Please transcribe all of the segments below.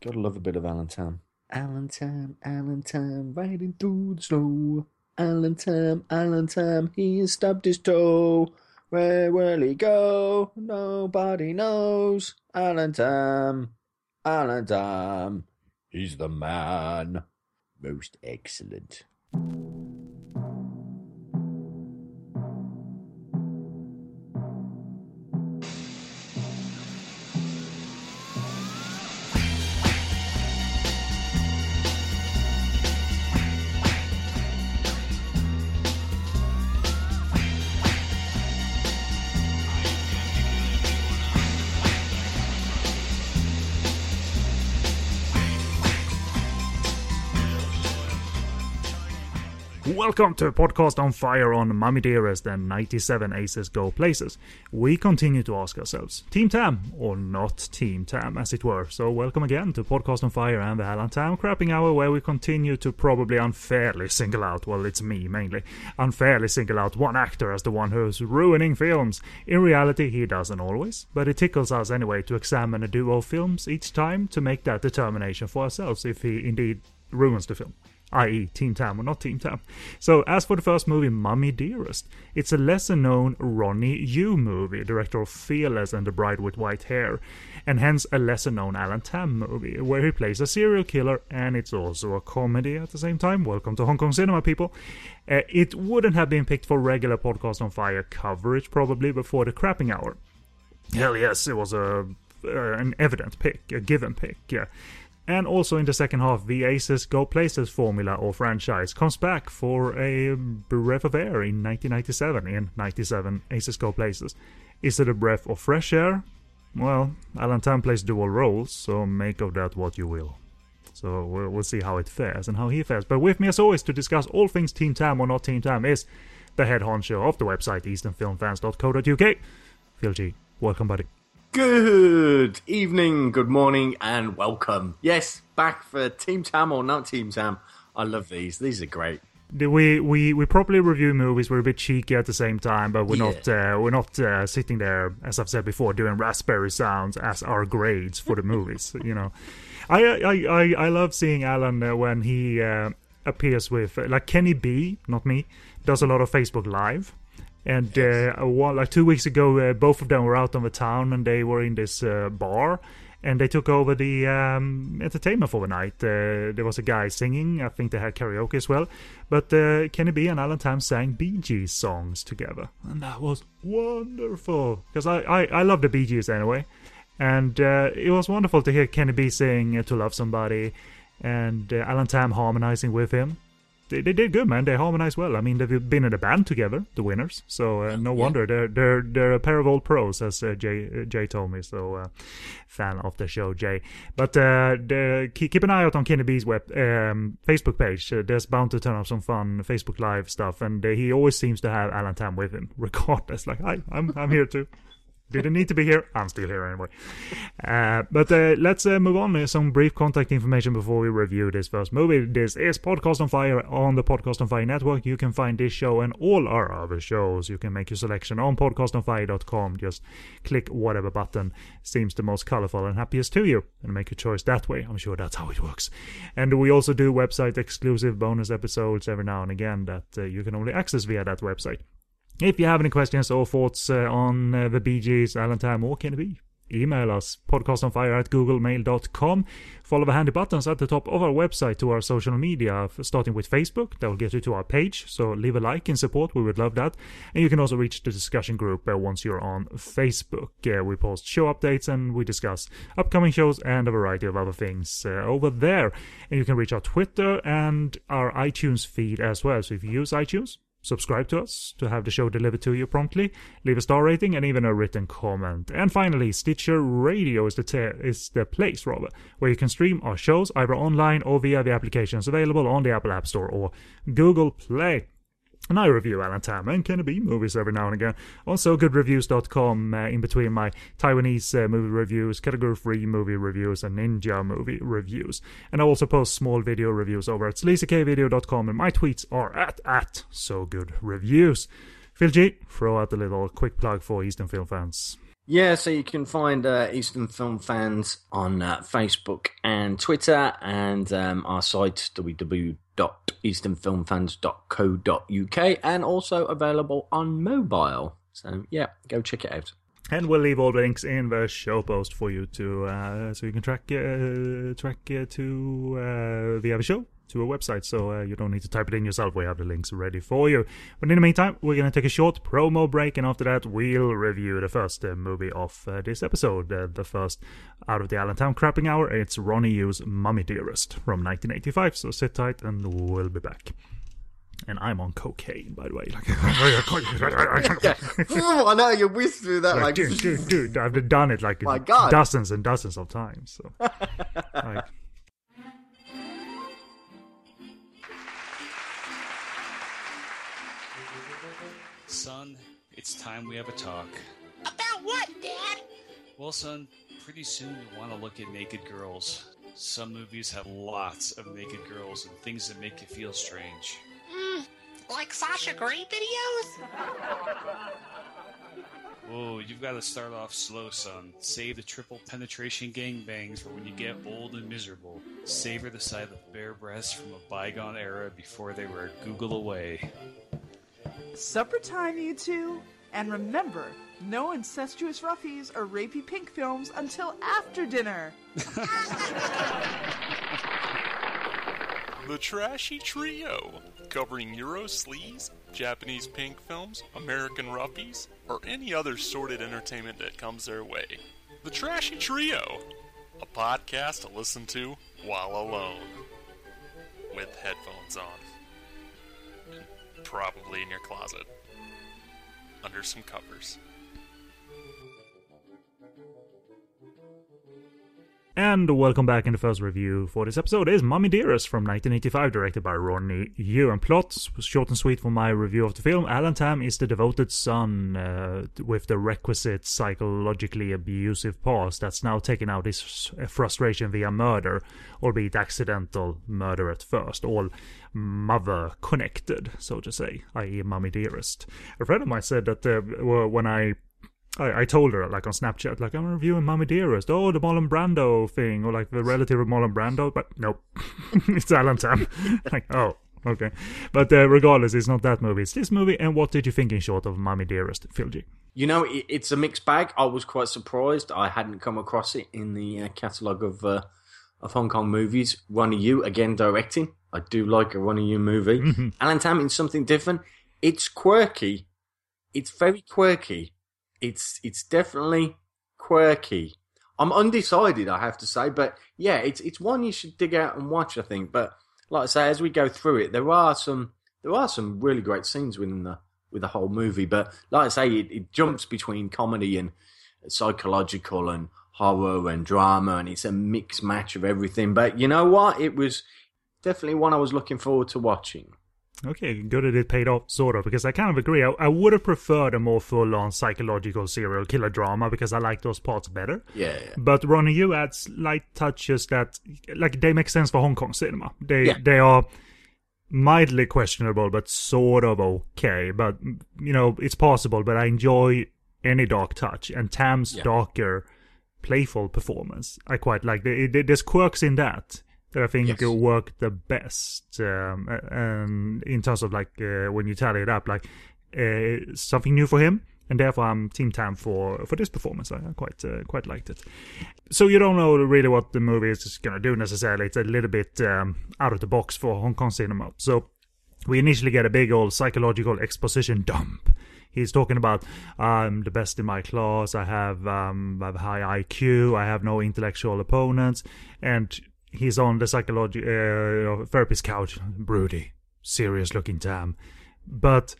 Gotta love a bit of Tam, Alan Tam, riding through the snow. Alan Tam, he has stubbed his toe. Where will he go? Nobody knows. Alan Tam, he's the man. Most excellent. Welcome to a Podcast on Fire on Mummy Dearest and 97 Aces Go Places. We continue to ask ourselves, Team Tam or not Team Tam, as it were. So welcome again to Podcast on Fire and the Alan Tam Crapping Hour, where we continue to probably unfairly single out, well, it's me mainly, unfairly single out one actor as the one who's ruining films. In reality, he doesn't always, but it tickles us anyway to examine a duo of films each time to make that determination for ourselves if he indeed ruins the film i.e., Team Tam or not Team Tam. So, as for the first movie, Mummy Dearest, it's a lesser known Ronny Yu movie, director of Fearless and The Bride with White Hair, and hence a lesser known Alan Tam movie, where he plays a serial killer and it's also a comedy at the same time. Welcome to Hong Kong cinema, people. Uh, it wouldn't have been picked for regular Podcast on Fire coverage, probably, before the crapping hour. Hell yes, it was a uh, an evident pick, a given pick. Yeah. And also in the second half, the Aces Go Places formula or franchise comes back for a breath of air in 1997 in 97 Aces Go Places. Is it a breath of fresh air? Well, Alan Tam plays dual roles, so make of that what you will. So we'll, we'll see how it fares and how he fares. But with me as always to discuss all things Team Tam or not Team Tam is the head honcho of the website easternfilmfans.co.uk, Phil G. Welcome, buddy. Good evening, good morning, and welcome. Yes, back for Team Tam or not Team Tam. I love these. These are great. We we we properly review movies. We're a bit cheeky at the same time, but we're Yeah. not uh, we're not uh, sitting there, as I've said before, doing raspberry sounds as our grades for the movies. You know, I I I, I love seeing Alan uh, when he uh, appears with like Kenny Bee, not me, does a lot of Facebook Live. And uh, a while, like two weeks ago, uh, both of them were out on the town and they were in this uh, bar and they took over the um, entertainment for the night. Uh, there was a guy singing. I think they had karaoke as well. But uh, Kenny Bee and Alan Tam sang Bee Gees songs together, and that was wonderful because I, I I love the Bee Gees anyway, and uh, it was wonderful to hear Kenny Bee sing uh, "To Love Somebody," and uh, Alan Tam harmonizing with him. They, they did good, man. They harmonized well. I mean, they've been in a band together, the Wynners. So uh, no wonder they're they're they're a pair of old pros, as uh, Jay uh, Jay told me. So uh, fan of the show, Jay. But uh, the, keep, keep an eye out on Kenny Bee's web um, Facebook page. Uh, there's bound to turn up some fun Facebook Live stuff, and he always seems to have Alan Tam with him, regardless. Like, hi, I'm I'm here too. Didn't need to be here. I'm still here anyway. Uh, but uh, let's uh, move on. Some brief contact information before we review this first movie. This is Podcast on Fire on the Podcast on Fire network. You can find this show and all our other shows. You can make your selection on podcastonfire.com. Just click whatever button seems the most colorful and happiest to you and make your choice that way. I'm sure that's how it works. And we also do website exclusive bonus episodes every now and again that uh, you can only access via that website. If you have any questions or thoughts uh, on uh, the Gees, Alan Tam, or Kenny Bee, email us podcastonfire at googlemail.com. Follow the handy buttons at the top of our website to our social media, starting with Facebook. That will get you to our page, so leave a like in support. We would love that. And you can also reach the discussion group uh, once you're on Facebook. Uh, we post show updates and we discuss upcoming shows and a variety of other things uh, over there. And you can reach our Twitter and our iTunes feed as well. So if you use iTunes, subscribe to us to have the show delivered to you promptly, leave a star rating and even a written comment. And finally, Stitcher Radio is the te- is the place rather where you can stream our shows either online or via the applications available on the Apple App Store or Google Play. And I review Alan Tam and Kenny Bee movies every now and again on SoGoodReviews.com uh, in between my Taiwanese uh, movie reviews, category free movie reviews, and ninja movie reviews. And I also post small video reviews over at sleazykvideo.com, and my tweets are at, at so good reviews. Phil G, throw out a little quick plug for Eastern Film fans. Yeah, so you can find uh, Eastern Film Fans on uh, Facebook and Twitter, and um, our site www.easternfilmfans.co.uk, and also available on mobile. So yeah, go check it out. And we'll leave all the links in the show post for you to uh, so you can track uh, track uh, to uh, the other show to a website, so uh, you don't need to type it in yourself. We have the links ready for you. But in the meantime, we're going to take a short promo break, and after that, we'll review the first uh, movie of uh, this episode. Uh, the first out of the Alan Tam Crapping Hour. It's Ronny Yu's Mummy Dearest from 1985. So sit tight, and we'll be back. And I'm on cocaine, by the way. Like, I know you whizzed through that like, dude, dude, dude, I've done it like My God. dozens and dozens of times. So, like, Son, it's time we have a talk. About what, Dad? Well, son, pretty soon you'll want to look at naked girls. Some movies have lots of naked girls and things that make you feel strange. Mm, like Sasha Grey videos? Whoa, you've got to start off slow, son. Save the triple penetration gangbangs for when you get old and miserable. Savor the sight of bare breasts from a bygone era before they were a Google away. Supper time, you two. And remember, no incestuous roughies or rapey pink films until after dinner. The Trashy Trio, covering Euro sleaze, Japanese pink films, American roughies, or any other sordid entertainment that comes their way. The Trashy Trio, a podcast to listen to while alone, with headphones on, probably in your closet, under some covers. And welcome back. In the first review for this episode is Mummy Dearest from 1985, directed by Ronny Yu. And plot, short and sweet for my review of the film. Alan Tam is the devoted son uh, with the requisite psychologically abusive past that's now taken out his frustration via murder, albeit accidental murder at first, all mother connected, so to say, i.e., Mummy Dearest. A friend of mine said that uh, when I I, I told her like on Snapchat, like I'm reviewing Mummy Dearest, oh the Marlon Brando thing, or like the relative of Marlon Brando, but nope, it's Alan Tam. like oh okay, but uh, regardless, it's not that movie. It's this movie. And what did you think in short of Mummy Dearest, Phil? You know, it, it's a mixed bag. I was quite surprised. I hadn't come across it in the uh, catalogue of uh, of Hong Kong movies. Of you again directing. I do like a of you movie. Mhm. Alan Tam in something different. It's quirky. It's very quirky. It's it's definitely quirky. I'm undecided, I have to say, but yeah, it's it's one you should dig out and watch. I think, but like I say, as we go through it, there are some there are some really great scenes within the with the whole movie. But like I say, it, it jumps between comedy and psychological and horror and drama, and it's a mixed match of everything. But you know what? It was definitely one I was looking forward to watching. Okay, good that it paid off, sort of, because I kind of agree. I, I would have preferred a more full on psychological serial killer drama because I like those parts better. Yeah, yeah. But Ronny Yu adds light touches that, like, they make sense for Hong Kong cinema. They Yeah. they are mildly questionable, but sort of okay. But you know, it's possible. But I enjoy any dark touch, and Tam's Yeah. darker, playful performance. I quite like. There- There's quirks in that that I think Yes. work the best. Um, and in terms of like uh, when you tally it up, like uh, something new for him. And therefore, I'm Team Tam for for this performance. I I quite uh, quite liked it. So you don't know really what the movie is going to do necessarily. It's a little bit um, out of the box for Hong Kong cinema. So we initially get a big old psychological exposition dump. He's talking about I'm the best in my class. I have um, I have high IQ. I have no intellectual opponents, and he's on the psychology uh, therapist couch, broody, serious looking Tam. But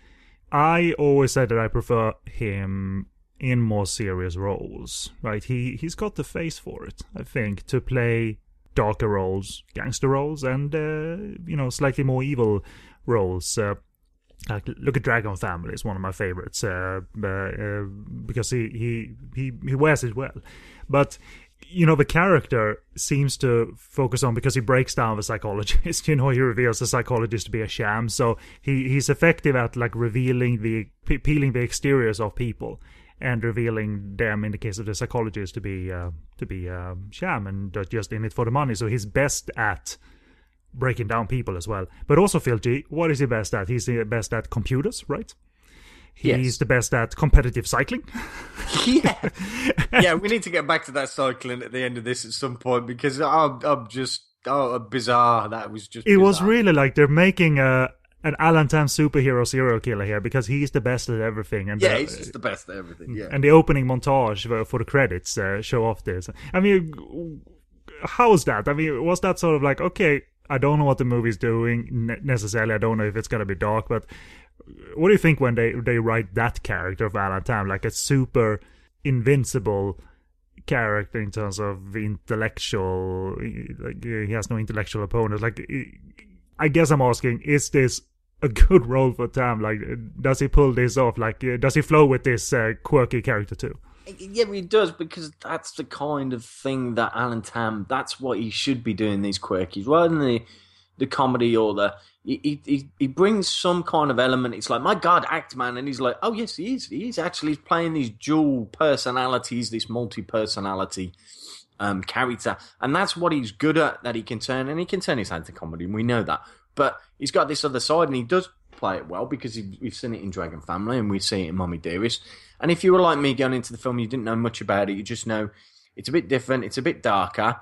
I always said that I prefer him in more serious roles. Right? He he's got the face for it. I think to play darker roles, gangster roles, and uh, you know slightly more evil roles. Uh, like look at Dragon Family it's one of my favorites uh, uh, uh, because he, he he he wears it well, but you know the character seems to focus on because he breaks down the psychologist. You know he reveals the psychologist to be a sham, so he he's effective at like revealing the pe- peeling the exteriors of people, and revealing them in the case of the psychologist to be uh, to be uh, sham and just in it for the money. So he's best at breaking down people as well. But also Phil G, what is he best at? He's the best at computers, right? He's Yes. the best at competitive cycling. yeah, yeah. We need to get back to that cycling at the end of this at some point because I'm, I'm just oh bizarre. That was just. It was really like they're making a an Alan Tam superhero serial killer here because he's the best at everything. And Yeah, uh, he's just the best at everything. Yeah. and the opening montage for, the credits uh, show off this. I mean, how was that? I mean, was that sort of like okay? I don't know what the movie's doing necessarily. I don't know if it's gonna be dark, but what do you think when they they write that character of Alan Tam like a super invincible character in terms of intellectual? Like he has no intellectual opponent. Like I guess I'm asking, is this a good role for Tam? Like, does he pull this off? Like, does he flow with this uh, quirky character too? Yeah, he does because that's the kind of thing that Alan Tam. That's what he should be doing. These quirkies, rather than the the comedy or the he, he he brings some kind of element. It's like my God, act man, and he's like, oh yes, he is. He is actually playing these dual personalities, this multi personality um, character, and that's what he's good at. That he can turn, and he can turn his hand to comedy, and we know that. But he's got this other side, and he does play it well because we've seen it in Dragon Family, and we see it in Mummy Dearest. And if you were like me going into the film, you didn't know much about it. You just know it's a bit different. It's a bit darker.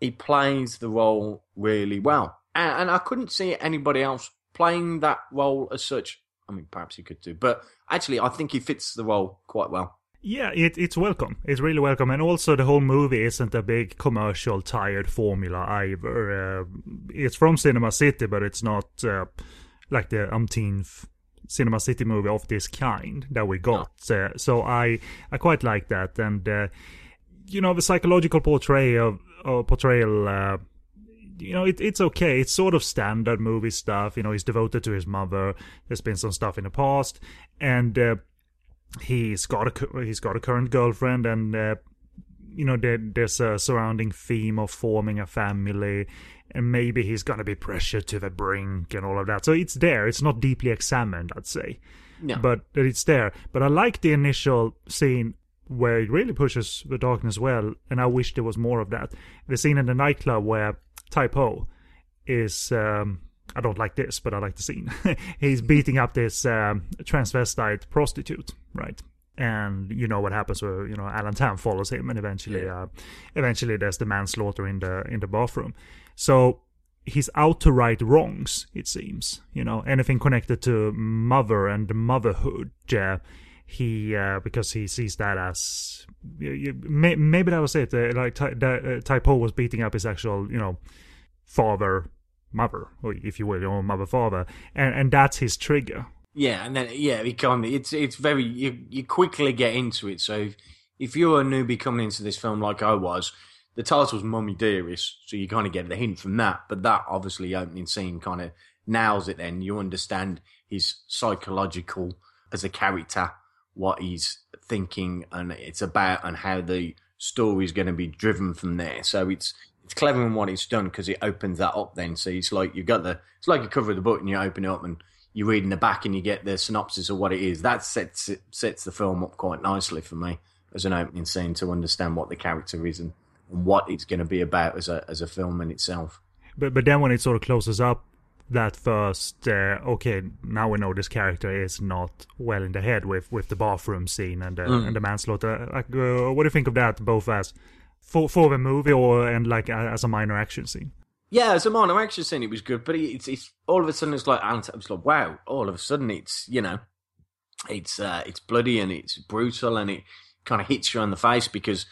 He plays the role really well, and, I couldn't see anybody else playing that role as such. I mean, perhaps he could do, but actually, I think he fits the role quite well. Yeah, it, it's welcome. It's really welcome, and also the whole movie isn't a big commercial tired formula either. Uh, it's from Cinema City, but it's not uh, like the umpteenth Cinema City movie of this kind that we got. Uh, so I I quite like that, and uh, you know the psychological portrayal uh, portrayal. Uh, you know, it, it's okay. It's sort of standard movie stuff. You know, he's devoted to his mother. There's been some stuff in the past, and uh, he's got a he's got a current girlfriend, and uh, you know, there, there's a surrounding theme of forming a family, and maybe he's gonna be pressured to the brink and all of that. So it's there. It's not deeply examined, I'd say, No. but it's there. But I like the initial scene where it really pushes the darkness well, and I wish there was more of that. The scene in the nightclub where Typo is um I don't like this, but I like the scene. He's beating up this um, transvestite prostitute, right? And you know what happens? Where you know Alan Tam follows him, and eventually, uh, eventually there's the manslaughter in the in the bathroom. So he's out to right wrongs. It seems, you know, anything connected to mother and motherhood. Uh, he uh, because he sees that as you, you, may, maybe that was it. Uh, like Ty, the, uh, Typo was beating up his actual, you know, father, mother, or if you will, or mother, father, and and that's his trigger. Yeah, and then yeah, it kind of it's it's very you you quickly get into it. So if, if you're a newbie coming into this film like I was, the title's Mummy Dearest, so you kind of get the hint from that. But that obviously opening scene kind of nails it. Then you understand his psychological as a character, what he's thinking, and it's about, and how the story's going to be driven from there. So it's it's clever in what it's done because it opens that up. Then so it's like you've got the it's like you cover the book and you open it up and you read in the back and you get the synopsis of what it is. That sets it, sets the film up quite nicely for me as an opening scene to understand what the character is and, and what it's going to be about as a as a film in itself. But but then when it sort of closes up that first, uh, okay, now we know this character is not well in the head with with the bathroom scene and uh, and the manslaughter. Like, uh, what do you think of that, both as for for the movie or and like uh, as a minor action scene? Yeah, as a minor action scene, it was good, but it's it's all of a sudden it's like It's like wow, all of a sudden it's you know, it's uh, it's bloody and it's brutal and it kind of hits you on the face because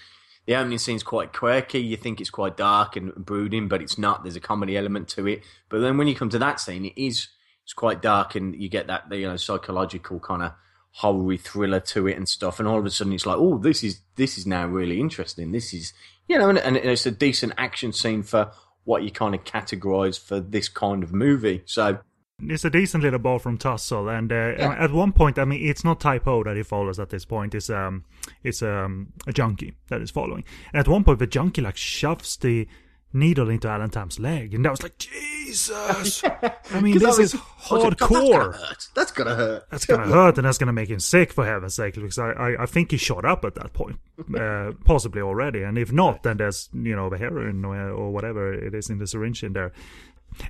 the opening scene's quite quirky. You think it's quite dark and brooding, but it's not. There's a comedy element to it. But then when you come to that scene, it is it's quite dark and you get that you know psychological kind of horror thriller to it and stuff. And all of a sudden it's like, oh, this is this is now really interesting. This is you know, and, and it's a decent action scene for what you kind of categorize for this kind of movie. So It's a decent little ball from tussle, and uh, at one point, I mean, it's not Typo that he follows at this point. It's um, it's um, a junkie that is following. And at one point, the junkie like shoves the needle into Alan Tam's leg, and I was like, Jesus! I mean, 'Cause I this was- is I was like, That's hardcore. gonna hurt. That's gonna hurt. That's gonna hurt, and that's gonna make him sick for heaven's sake. Because I, I, I think he shot up at that point, uh, possibly already. And if not, then there's you know the heroin or, or whatever it is in the syringe in there.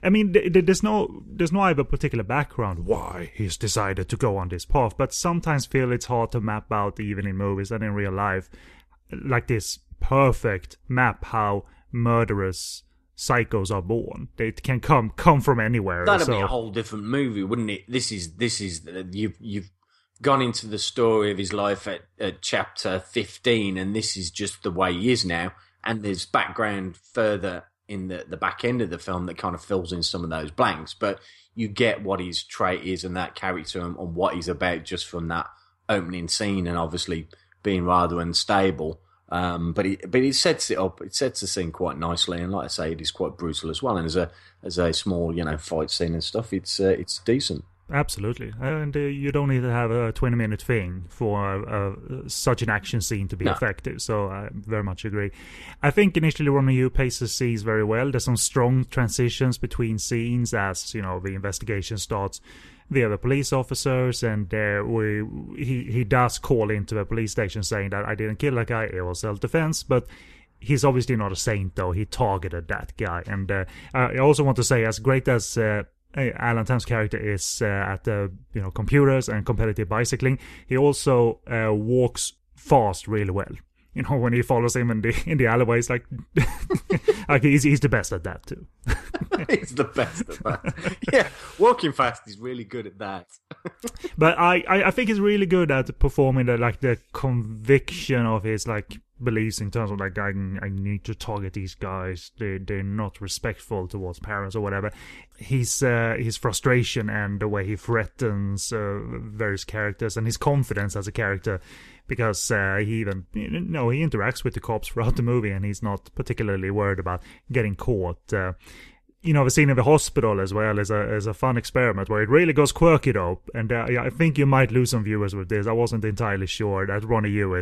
I mean, th- th- there's no there's no either particular background why he's decided to go on this path, but sometimes feel it's hard to map out even in movies and in real life, like this perfect map how murderous psychos are born. They can come come from anywhere. That'd so. be a whole different movie, wouldn't it? This is this is uh, you've you've gone into the story of his life at, at chapter fifteen, and this is just the way he is now. And there's background further in the the back end of the film that kind of fills in some of those blanks, but you get what his trait is and that character and, and what he's about just from that opening scene, and obviously being rather unstable. Um, but it but it sets it up. It sets the scene quite nicely, and like I say, it is quite brutal as well. And as a as a small you know fight scene and stuff, it's uh, it's decent. Absolutely, and uh, you don't need to have a twenty-minute thing for uh, such an action scene to be No. effective. So I very much agree. I think initially Ronny Yu paces scenes very well. There's some strong transitions between scenes as you know the investigation starts the police officers, and uh, we he he does call into the police station saying that I didn't kill that guy; it was self-defense, but. He's obviously not a saint, though. He targeted that guy, and uh, I also want to say, as great as uh, Alan Tam's character is uh, at the you know computers and competitive bicycling. He also uh, walks fast really well. You know when he follows him in the in the alleyways, like like he's he's the best at that too. he's the best at that. yeah, walking fast is really good at that. But I, I I think he's really good at performing the like the conviction of his like beliefs in terms of like I I need to target these guys. They they're not respectful towards parents or whatever. His uh, his frustration and the way he threatens uh, various characters and his confidence as a character because uh, he even you know he interacts with the cops throughout the movie and he's not particularly worried about getting caught. Uh, you know, the scene in the hospital as well is a is a fun experiment where it really goes quirky though, and uh, yeah, I think you might lose some viewers with this. I wasn't entirely sure that Ronny Yu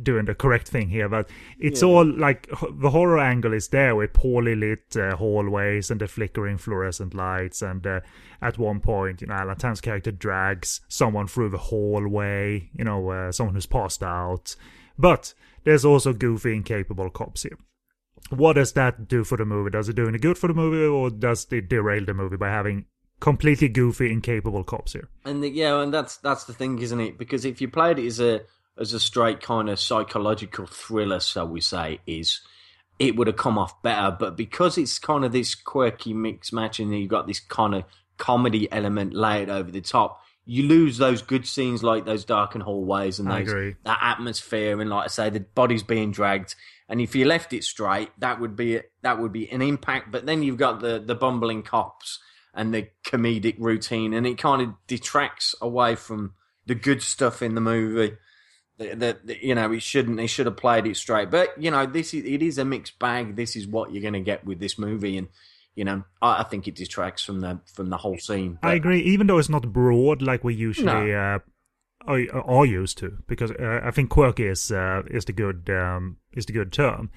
doing the correct thing here, but it's all like the horror angle is there with poorly lit uh, hallways and the flickering fluorescent lights, and uh, at one point, you know, Alan Tam's character drags someone through the hallway, you know, uh, someone who's passed out, but there's also goofy, incapable cops here what does that do for the movie? Does it do any good for the movie, or does it derail the movie by having completely goofy, incapable cops here? And the, yeah, and that's that's the thing, isn't it? Because if you played it as a as a straight kind of psychological thriller, so we say, is it would have come off better. But because it's kind of this quirky mix match, and you've got this kind of comedy element layered over the top, you lose those good scenes like those darkened hallways and those, that atmosphere, and like I say, the body's being dragged. And if you left it straight, that would be that would be an impact. But then you've got the the bumbling cops and the comedic routine, and it kind of detracts away from the good stuff in the movie. That that, you know, he shouldn't. he should have played it straight. But you know, this is it is a mixed bag. This is what you're going to get with this movie, and you know, I, I think it detracts from the from the whole scene. I agree, even though it's not broad like we usually No. uh, are, are used to, because uh, I think quirky is uh, is the good um, is the good term.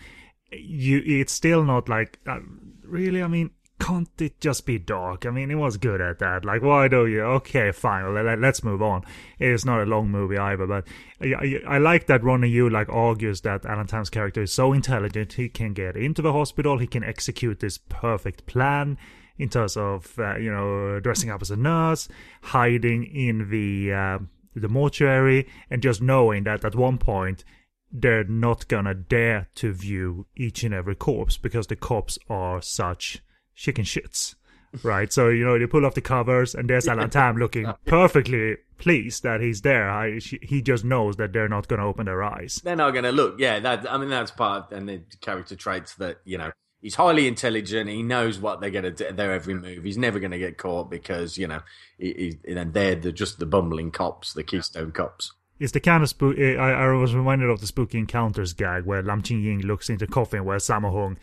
You, it's still not like uh, really. I mean, can't it just be dark? I mean, it was good at that. Like, why do you? Okay, fine. Let, let's move on. It's not a long movie either, but I, I, I like that Ronny Yu like argues that Alan Tam's character is so intelligent he can get into the hospital, he can execute this perfect plan in terms of uh, you know dressing up as a nurse, hiding in the uh, the mortuary, and just knowing that at one point they're not gonna dare to view each and every corpse because the cops are such chicken shits. Right, so you know they pull off the covers, and there's Alan Tam looking perfectly pleased that he's there. I, she, he just knows that they're not going to open their eyes. they're not going to look. Yeah, that I mean that's part of and the character traits that you know he's highly intelligent. He knows what they're going to do. Their every move. He's never going to get caught because you know he, he, and they're the, just the bumbling cops, the Keystone cops. It's the kind of spook. I, I was reminded of the spooky encounters gag where Lam Ching Ying looks into coffin where Sammo Hung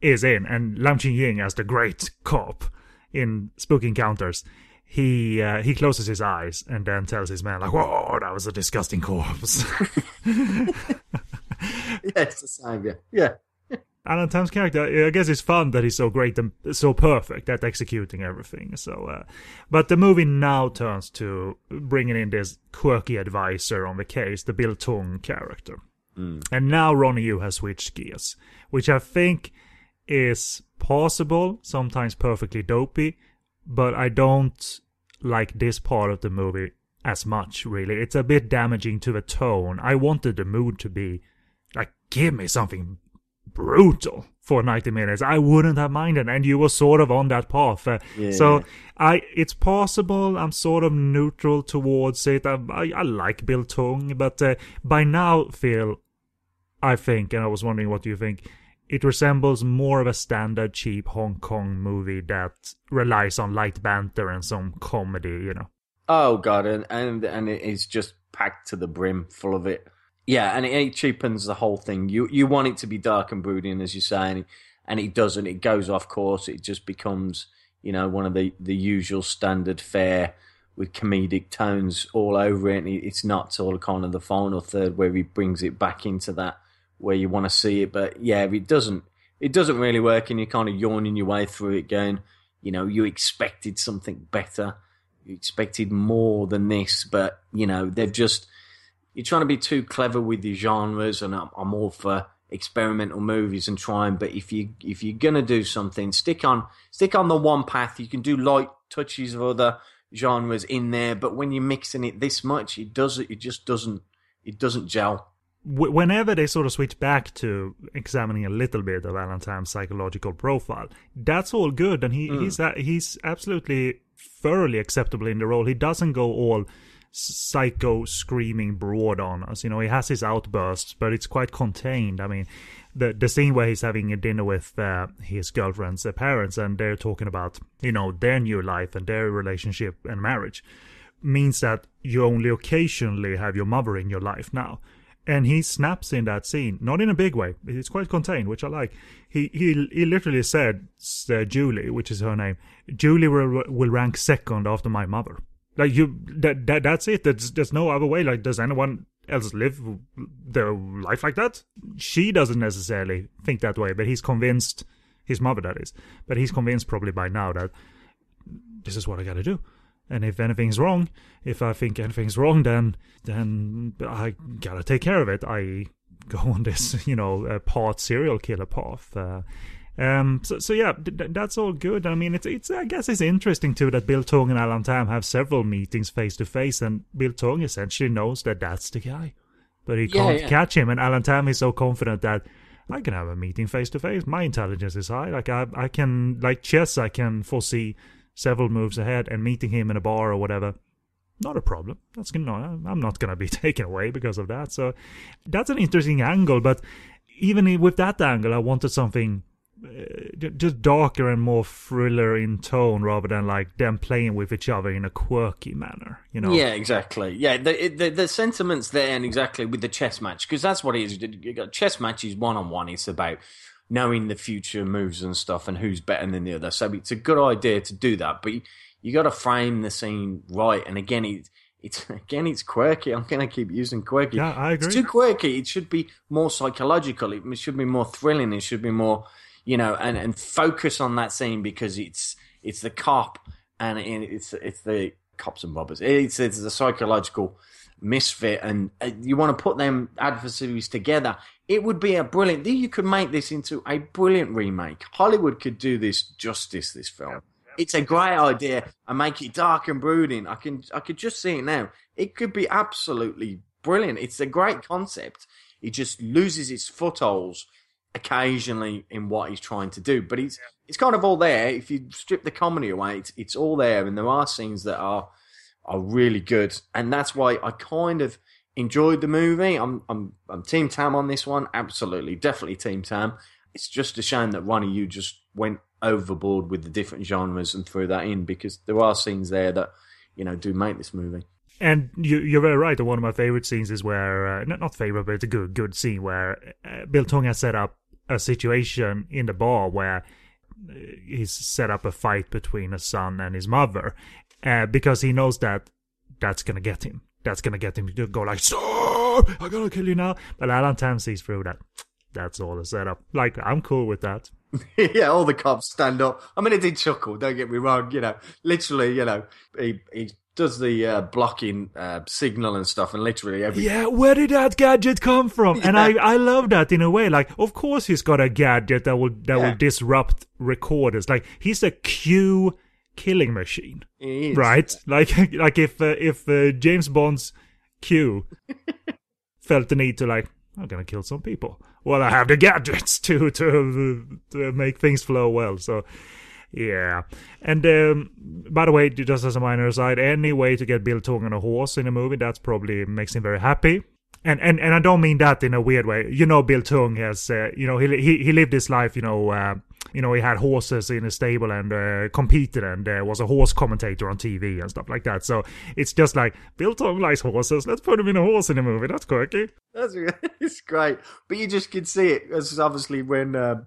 is in, and Lam Ching Ying as the great cop in spooky encounters. He uh, he closes his eyes and then tells his man like, "Whoa, that was a disgusting corpse." yeah, it's the same. Yeah, yeah. Alan Tam's character, I guess it's fun that he's so great and so perfect at executing everything. So, uh, but the movie now turns to bringing in this quirky advisor on the case, the Bill Tung character. And now Ronny Yu has switched gears, which I think is possible, sometimes perfectly dopey, but I don't like this part of the movie as much, really. It's a bit damaging to the tone. I wanted the mood to be like, give me something brutal for 90 minutes. I wouldn't have minded, and you were sort of on that path. Uh, Yeah. So I, it's possible I'm sort of neutral towards it. I, I, I like Bill Tung, but uh, by now, Phil, I think, and I was wondering what you think, it resembles more of a standard cheap Hong Kong movie that relies on light banter and some comedy, you know. Oh god, and and and it is just packed to the brim, full of it. Yeah, and it, it cheapens the whole thing. You you want it to be dark and brooding, as you say, and it, and it doesn't. It goes off course. It just becomes, you know, one of the the usual standard fare with comedic tones all over it. And it- it's not till kind of the final third where he brings it back into that where you want to see it. But yeah, it doesn't. It doesn't really work, and you're kind of yawning your way through it, going, you know, you expected something better you expected more than this, but you know they've just you're trying to be too clever with your genres, and I'm, I'm all for experimental movies and trying. But if you if you're gonna do something, stick on stick on the one path. You can do light touches of other genres in there, but when you're mixing it this much, it does it just doesn't it doesn't gel. Wh- Whenever they sort of switch back to examining a little bit of Alan Tam's psychological profile, that's all good, and he, he's a- he's absolutely thoroughly acceptable in the role. He doesn't go all psycho screaming broad on us. You know, he has his outbursts, but it's quite contained. I mean, the the scene where he's having a dinner with uh, his girlfriend's uh, parents, and they're talking about you know their new life and their relationship and marriage, means that you only occasionally have your mother in your life now. And he snaps in that scene, not in a big way. It's quite contained, which I like. He he he literally said, uh, "Julie, which is her name, Julie will will rank second after my mother." Like you, that, that that's it. There's there's no other way. Like, does anyone else live their life like that? She doesn't necessarily think that way, but he's convinced. His mother, that is, but he's convinced probably by now that this is what I got to do. And if anything's wrong, if I think anything's wrong, then then I gotta take care of it. I go on this, you know, uh, part serial killer path. Uh, um, so, so yeah, th- th- that's all good. I mean, it's it's I guess it's interesting too that Bill Tung and Alan Tam have several meetings face to face, and Bill Tung essentially knows that that's the guy, but he Yeah, can't yeah. catch him. And Alan Tam is so confident that I can have a meeting face to face. My intelligence is high. Like I, I can like chess. I can foresee several moves ahead, and meeting him in a bar or whatever, not a problem. That's gonna. I'm not gonna be taken away because of that. So that's an interesting angle. But even with that angle, I wanted something. Uh, just darker and more thriller in tone rather than like them playing with each other in a quirky manner you know Yeah, exactly. Yeah, the, the the sentiments there, and exactly with the chess match, because that's what it is. Got chess matches one on one. It's about knowing the future moves and stuff, and who's better than the other. So it's a good idea to do that, but you, you got to frame the scene right. And again, it, it's again it's quirky. I'm going to keep using quirky. Yeah, I agree. It's too quirky. It should be more psychological. It should be more thrilling. It should be more, you know, and and focus on that scene because it's it's the cop and it's it's the cops and robbers. It's it's the psychological misfit, and uh, you want to put them adversaries together. It would be a brilliant. You could make this into a brilliant remake. Hollywood could do this justice. This film. It's a great idea and make it dark and brooding. I can I could just see it now. It could be absolutely brilliant. It's a great concept. It just loses its footholds occasionally in what he's trying to do, but it's it's kind of all there. If you strip the comedy away, it's it's all there, and there are scenes that are are really good, and that's why I kind of enjoyed the movie. I'm I'm I'm Team Tam on this one, absolutely, definitely Team Tam. It's just a shame that Ronny Yu just went overboard with the different genres and threw that in because there are scenes there that you know do make this movie. And you, you're very right. One of my favorite scenes is where, uh, not, not favorite, but it's a good, good scene where uh, Bill Tung has set up a situation in the bar where uh, he's set up a fight between a son and his mother, uh, because he knows that that's gonna get him. That's gonna get him to go like, "Stop! I'm gonna kill you now." But Alan Tam sees through that. that's all the setup. Like I'm cool with that. yeah, all the cops stand up. I mean, it did chuckle. Don't get me wrong. You know, literally, you know, he he does the uh, blocking uh, signal and stuff, and literally every Yeah, where did that gadget come from? And I, I love that in a way. Like, of course he's got a gadget that will that Yeah. will disrupt recorders. Like he's a Q killing machine, right? Like like if uh, if uh, James Bond's Q felt the need to like I'm gonna kill some people. Well, I have the gadgets to to to make things flow well. So. Yeah, and um, by the way, just as a minor aside, any way to get Bill Tung on a horse in a movie, that's probably makes him very happy. And and and I don't mean that in a weird way. You know, Bill Tung has, uh, you know, he he he lived his life. You know, uh, you know, he had horses in his stable and uh, competed and uh, was a horse commentator on TV and stuff like that. So it's just like Bill Tung likes horses. Let's put him in a horse in a movie. That's quirky. That's it's great, but you just can see it. This is obviously when uh,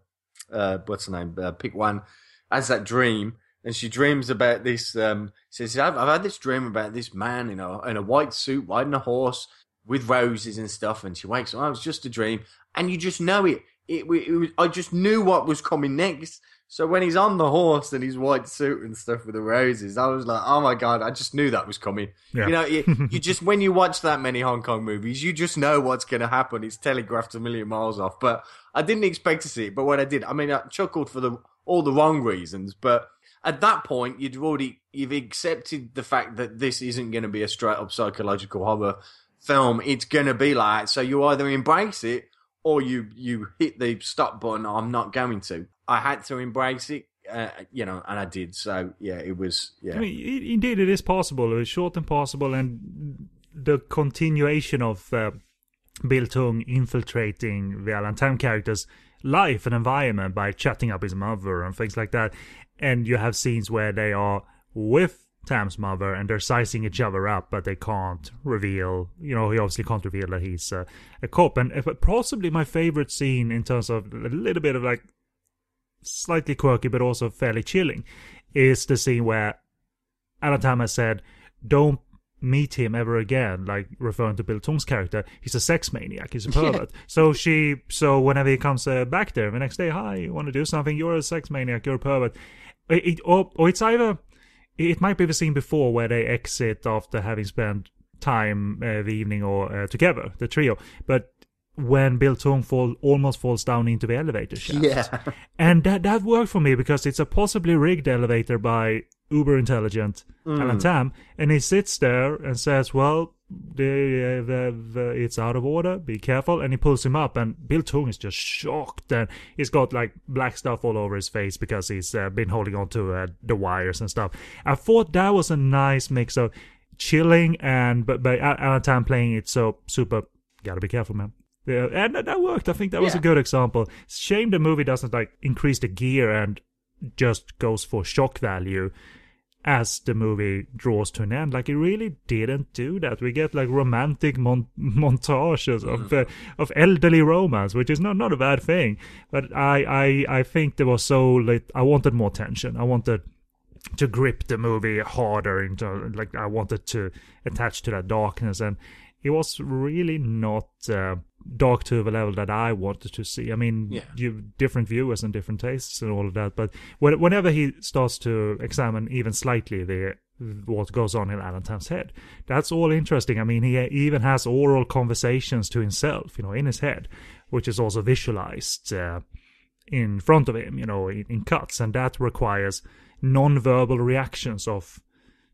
uh, what's her name? Uh, pick one has that dream, and she dreams about this. Um, says, I've, "I've had this dream about this man, you know, in a white suit, riding a horse with roses and stuff." And she wakes up. Oh, was just a dream, and you just know it. It, it was. I just knew what was coming next. So when he's on the horse and his white suit and stuff with the roses, I was like, "Oh my god!" I just knew that was coming. Yeah. You know, you, you just when you watch that many Hong Kong movies, you just know what's going to happen. It's telegraphed a million miles off. But I didn't expect to see it. But when I did, I mean, I chuckled for the all the wrong reasons. But at that point, you'd already you've accepted the fact that this isn't going to be a straight up psychological horror film. It's going to be like so. You either embrace it or you you hit the stop button. I'm not going to. I had to embrace it. Uh, you know, and I did. So yeah, it was yeah. I mean, indeed, it is possible. It's short and possible, and the continuation of uh, Bill Tung infiltrating the Alan character's life and environment by chatting up his mother and things like that. And you have scenes where they are with Tam's mother and they're sizing each other up, but they can't reveal, you know, he obviously can't reveal that he's uh, a cop. And uh, possibly my favorite scene in terms of a little bit of like slightly quirky, but also fairly chilling, is the scene where Alan Tam has said, "Don't meet him ever again." Like referring to Bill Tung's character, he's a sex maniac. He's a pervert. So she, so whenever he comes uh, back there the next day, hi, you want to do something? You're a sex maniac. You're a pervert. It, it- or, or it's either it might be the scene before where they exit after having spent time uh, the evening or uh, together, the trio. But when Bill Tung fall, almost falls down into the elevator shaft. Yeah. And that that worked for me because it's a possibly rigged elevator by uber intelligent Alan Tam, and he sits there and says, "Well, the, the the it's out of order. Be careful." And he pulls him up, and Bill Tung is just shocked, and he's got like black stuff all over his face because he's uh, been holding on to uh, the wires and stuff. I thought that was a nice mix of chilling and but but Al- Alan Tam playing it so super. Gotta be careful, man. Yeah, and that- that worked. I think that was a good example. Shame the movie doesn't like increase the gear and just goes for shock value as the movie draws to an end. Like it really didn't do that. We get like romantic mon- montages of uh, of elderly romance, which is not not a bad thing. But I I I think there was so like I wanted more tension. I wanted to grip the movie harder into like I wanted to attach to that darkness and it was really not uh, dark to the level that I wanted to see. I mean, Yeah. you different viewers and different tastes and all of that, but whenever he starts to examine even slightly the what goes on in Alan Tam's head, that's all interesting. I mean, he even has oral conversations to himself, you know, in his head, which is also visualized uh, in front of him, you know, in, in cuts, and that requires non-verbal reactions of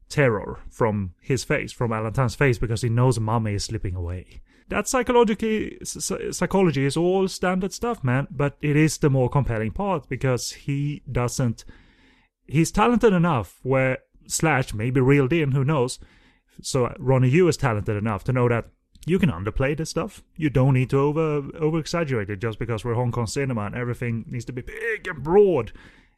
terror from his face, from Alan Tam's face, because he knows Mummy is slipping away. That psychologically, psychology is all standard stuff, man. But it is the more compelling part because he doesn't. He's talented enough where Slash maybe reeled in, who knows. So uh, Ronny Yu is talented enough to know that you can underplay this stuff. You don't need to over over exaggerate it just because we're Hong Kong cinema and everything needs to be big and broad.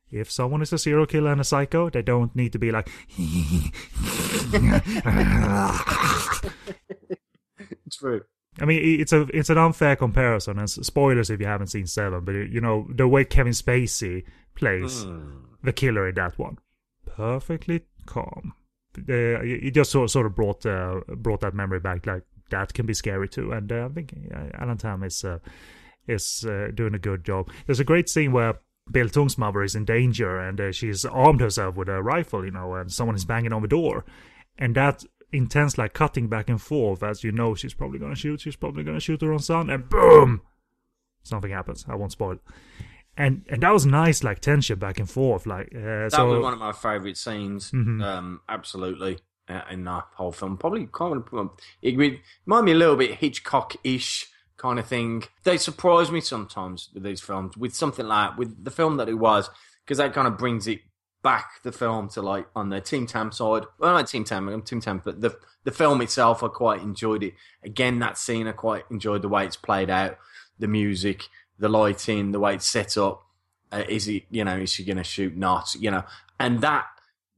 If someone is a serial killer and a psycho, they don't need to be like True. I mean, it's a it's an unfair comparison, and spoilers if you haven't seen Seven. But you know the way Kevin Spacey plays the killer in that one, perfectly calm. Uh, it just sort sort of brought uh, brought that memory back. Like that can be scary too, and uh, I think uh, Alan Tam is uh, is uh, doing a good job. There's a great scene where Bill Tung's mother is in danger and uh, she's armed herself with a rifle, you know, and someone is banging on the door, and that intense like cutting back and forth as you know she's probably gonna shoot, she's probably gonna shoot her own son, and boom, something happens. I won't spoil. And and that was nice, like tension back and forth, like uh, That so. was one of my favourite scenes. Mhm. Um, absolutely. Uh, in the whole film, probably kind of it remind me a little bit Hitchcock-ish kind of thing. They surprise me sometimes with these films, with something like with the film that it was, because that kind of brings it back the film to like on the Team Tam side. Well, not Team Tam, I'm Team Tam, but the the film itself, I quite enjoyed it. Again, that scene, I quite enjoyed the way it's played out, the music, the lighting, the way it's set up. Uh, is it, you know, is she going to shoot? Not, you know, and that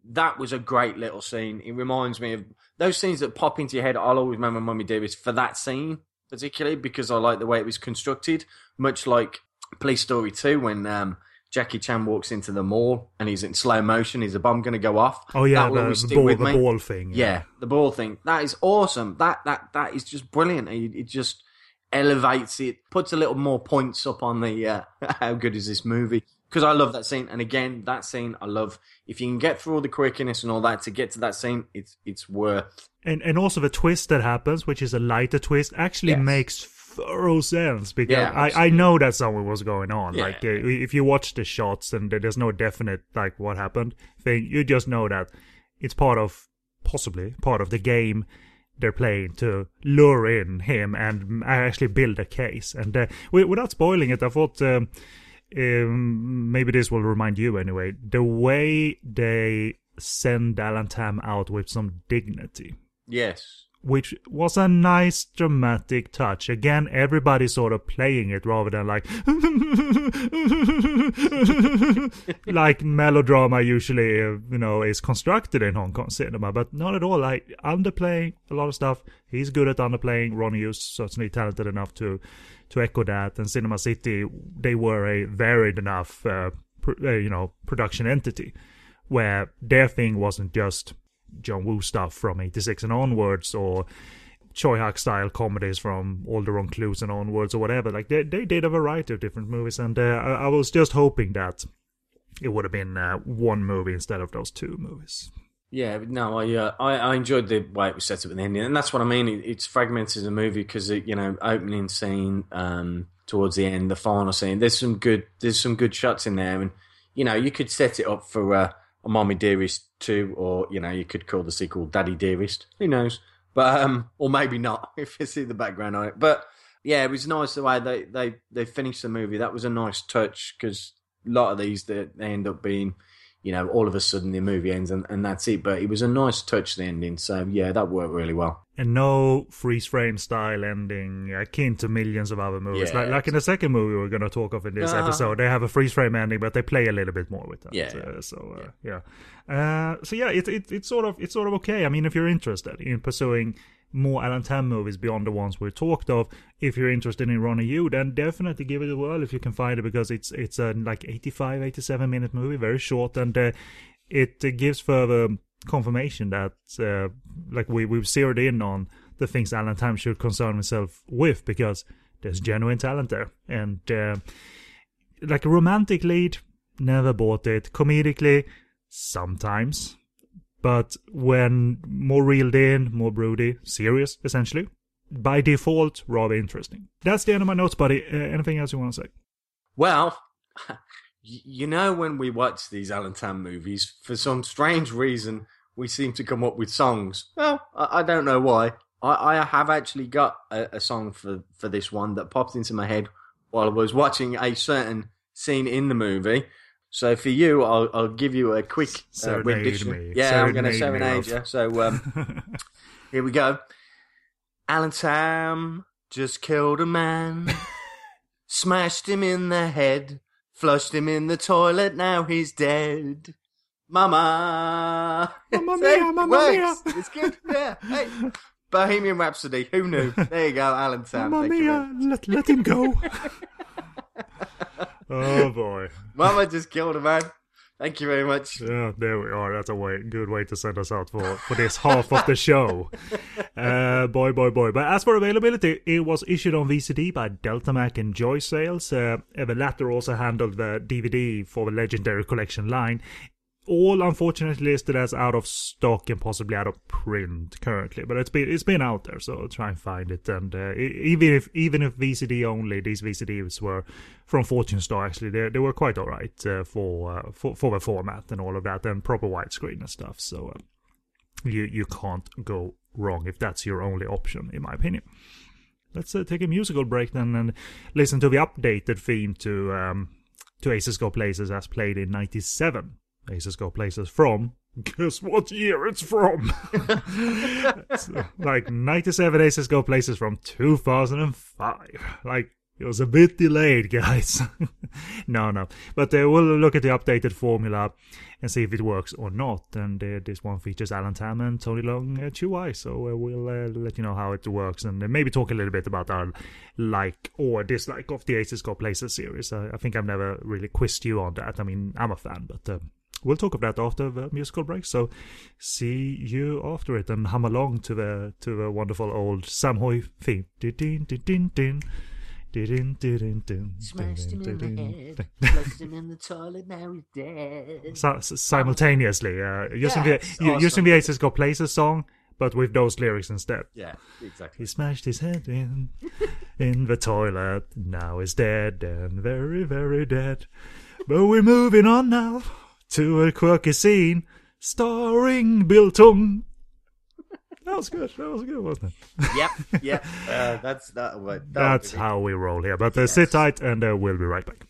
that was a great little scene. It reminds me of those scenes that pop into your head. I'll always remember Mummy Dearest for that scene particularly because I like the way it was constructed, much like Police Story Two when. Um, Jackie Chan walks into the mall and he's in slow motion. Is the bomb going to go off? oh yeah, That the, the ball, the ball thing. Yeah, the ball thing. That is awesome. That that that is just brilliant. It, it just elevates it, puts a little more points up on the uh, how good is this movie. Because I love that scene, and again, that scene I love. If you can get through all the quirkiness and all that to get to that scene, it's it's worth. and and also the twist that happens, which is a lighter twist, actually Yes. makes thorough sense because Yeah, I, I know that something was going on. Yeah. Like uh, if you watch the shots and there's no definite like what happened thing, you just know that it's part of possibly part of the game they're playing to lure in him and actually build a case. And uh, without spoiling it, I thought. Um, um, maybe this will remind you anyway. The way they send Alan Tam out with some dignity Yes. Which was a nice dramatic touch. Again, everybody sort of playing it rather than like like melodrama usually uh, you know is constructed in Hong Kong cinema, but not at all. Like underplaying a lot of stuff. He's good at underplaying. Ronny Yu's certainly talented enough to to echo that. And Cinema City, they were a varied enough uh, pr- uh, you know production entity where their thing wasn't just John Woo stuff from 86 and onwards or Tsui Hark style comedies from All the Wrong Clues and onwards or whatever. Like they, they did a variety of different movies and uh, I, I was just hoping that it would have been uh, one movie instead of those two movies. Yeah, no, I, uh, I I enjoyed the way it was set up in the ending, and that's what I mean. It, it's fragmented as a movie because you know, opening scene, um, towards the end, the final scene. There's some good, there's some good shots in there, and you know, you could set it up for uh, Mommy Dearest two, or you know, you could call the sequel Daddy Dearest. Who knows? But um, or maybe not if you see the background on it. But yeah, it was nice the way they they they finished the movie. That was a nice touch because a lot of these they, they end up being you know, all of a sudden the movie ends and, and that's it. But it was a nice touch, the ending. So, yeah, that worked really well. And no freeze frame style ending akin to millions of other movies. Yeah, like, like in the second movie we're going to talk of in this Uh-huh. episode, they have a freeze frame ending, but they play a little bit more with that. Yeah. Uh, so uh, yeah. Uh, so yeah, it, it it's sort of it's sort of okay. I mean, if you're interested in pursuing more Alan Tam movies beyond the ones we talked of, if you're interested in Ronny Yu, then definitely give it a whirl if you can find it because it's it's a like 85, 87 minute movie, very short, and uh, it uh, gives further confirmation that uh, like we we've zeroed in on the things Alan Tam should concern himself with because there's genuine talent there. And uh, like a romantic lead never bought it. Comedically sometimes but when more reeled in more broody serious essentially by default rather interesting that's the end of my notes buddy uh, anything else you want to say Well, you know, when we watch these Alan Tam movies, for some strange reason, we seem to come up with songs. Well, I, I don't know why. I, I have actually got a, a song for, for this one that popped into my head while I was watching a certain scene in the movie. So for you, I'll, I'll give you a quick uh, rendition. Yeah, I'm going to Serenade serenade you. So um, here we go. Alan Tam just killed a man, smashed him in the head, flushed him in the toilet. Now he's dead. Mama, Mamma mia, mamma mia. It's good. Yeah. Hey, Bohemian Rhapsody. Who knew? There you go, Alan Tam. Mamma mia, let, let him go oh boy Mama just killed a man. Thank you very much. Yeah, there we are. That's a way, good way to send us out for, for this half of the show. Uh, boy, boy, boy. But as for availability, it was issued on VCD by Deltamac and Joy Sales. Uh, the latter also handled the DVD for the Legendary Collection line. All unfortunately listed as out of stock and possibly out of print currently, but it's been it's been out there, so I'll try and find it. And uh, even if even if VCD only, these VCDs were from Fortune Star. Actually, they they were quite alright uh, for uh, for for the format and all of that, and proper widescreen and stuff. So uh, you you can't go wrong if that's your only option, in my opinion. Let's uh, take a musical break then and listen to the updated theme to um, to Aces Go Places as played in '97. Aces Go Places from. Guess what year it's from? It's, uh, like 97 Aces Go Places from 2005. Like, it was a bit delayed, guys. no, no. But uh, we'll look at the updated formula and see if it works or not. And uh, this one features Alan Tam and Tony Leung uh, Chiu Wai. So uh, we'll uh, let you know how it works and uh, maybe talk a little bit about our like or dislike of the Aces Go Places series. I, I think I've never really quizzed you on that. I mean, I'm a fan, but. We'll talk about that after the musical break. So, see you after it and hum along to the to the wonderful old Sam Hui theme. Din, din, din, din, din. Din, din, din, din, Smashed him in the head, din. flushed him in the toilet, now he's dead. Si- si- simultaneously, uh, using Yeah, the it's u- using awesome. the Aces Go Places song, but with those lyrics instead. Yeah, exactly. He smashed his head in in the toilet. Now he's dead and very, very dead. But we're moving on now to a quirky scene starring Bill Tung. That was good. That was good, wasn't it? yep, yep. Uh, that's that. Well, that That's how we roll here. But uh, sit tight, and uh, we'll be right back.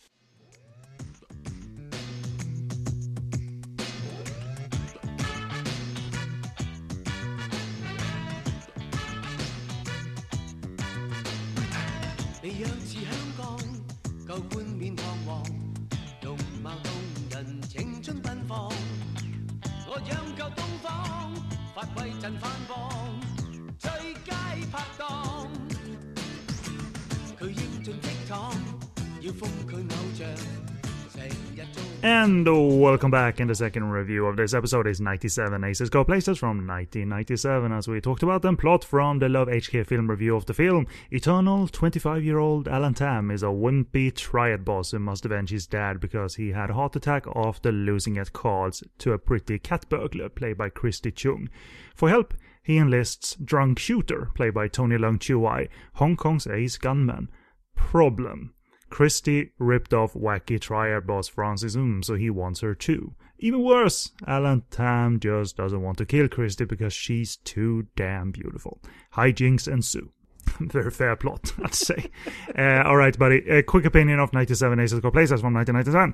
And welcome back. And the second review of this episode is 97 Aces Go Places from 1997, as we talked about them. Plot from the Love HK film review of the film. Eternal 25 year old Alan Tam is a wimpy triad boss who must avenge his dad because he had a heart attack after losing at cards to a pretty cat burglar played by Christy Chung. For help, he enlists Drunk Shooter, played by Tony Leung Chiu Wai, Hong Kong's ace gunman. Problem. Christy ripped off wacky triad boss Francis Um, so he wants her too. Even worse, Alan Tam just doesn't want to kill Christy because she's too damn beautiful. Hijinks ensue. Very fair plot, I'd say. uh, alright, buddy. A quick opinion of 97 Aces Go Places from 1997.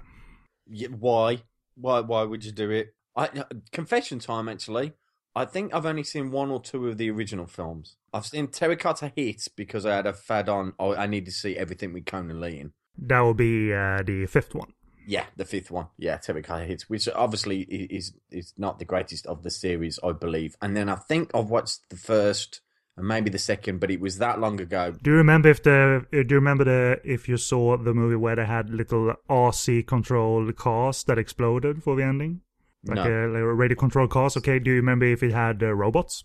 Yeah, why? Why? Why would you do it? I confession time. Actually, I think I've only seen one or two of the original films. I've seen Terracotta Hit because I had a fad on. I I need to see everything with Conan Lee in. That will be uh, the fifth one. Yeah, the fifth one. Yeah, Terracotta Hit, which obviously is is not the greatest of the series, I believe. And then I think I've watched the first and maybe the second, but it was that long ago. Do you remember if the uh, do you remember the if you saw the movie where they had little RC controlled cars that exploded for the ending? Like No. a, like a radio controlled cars. Okay, do you remember if it had uh, robots?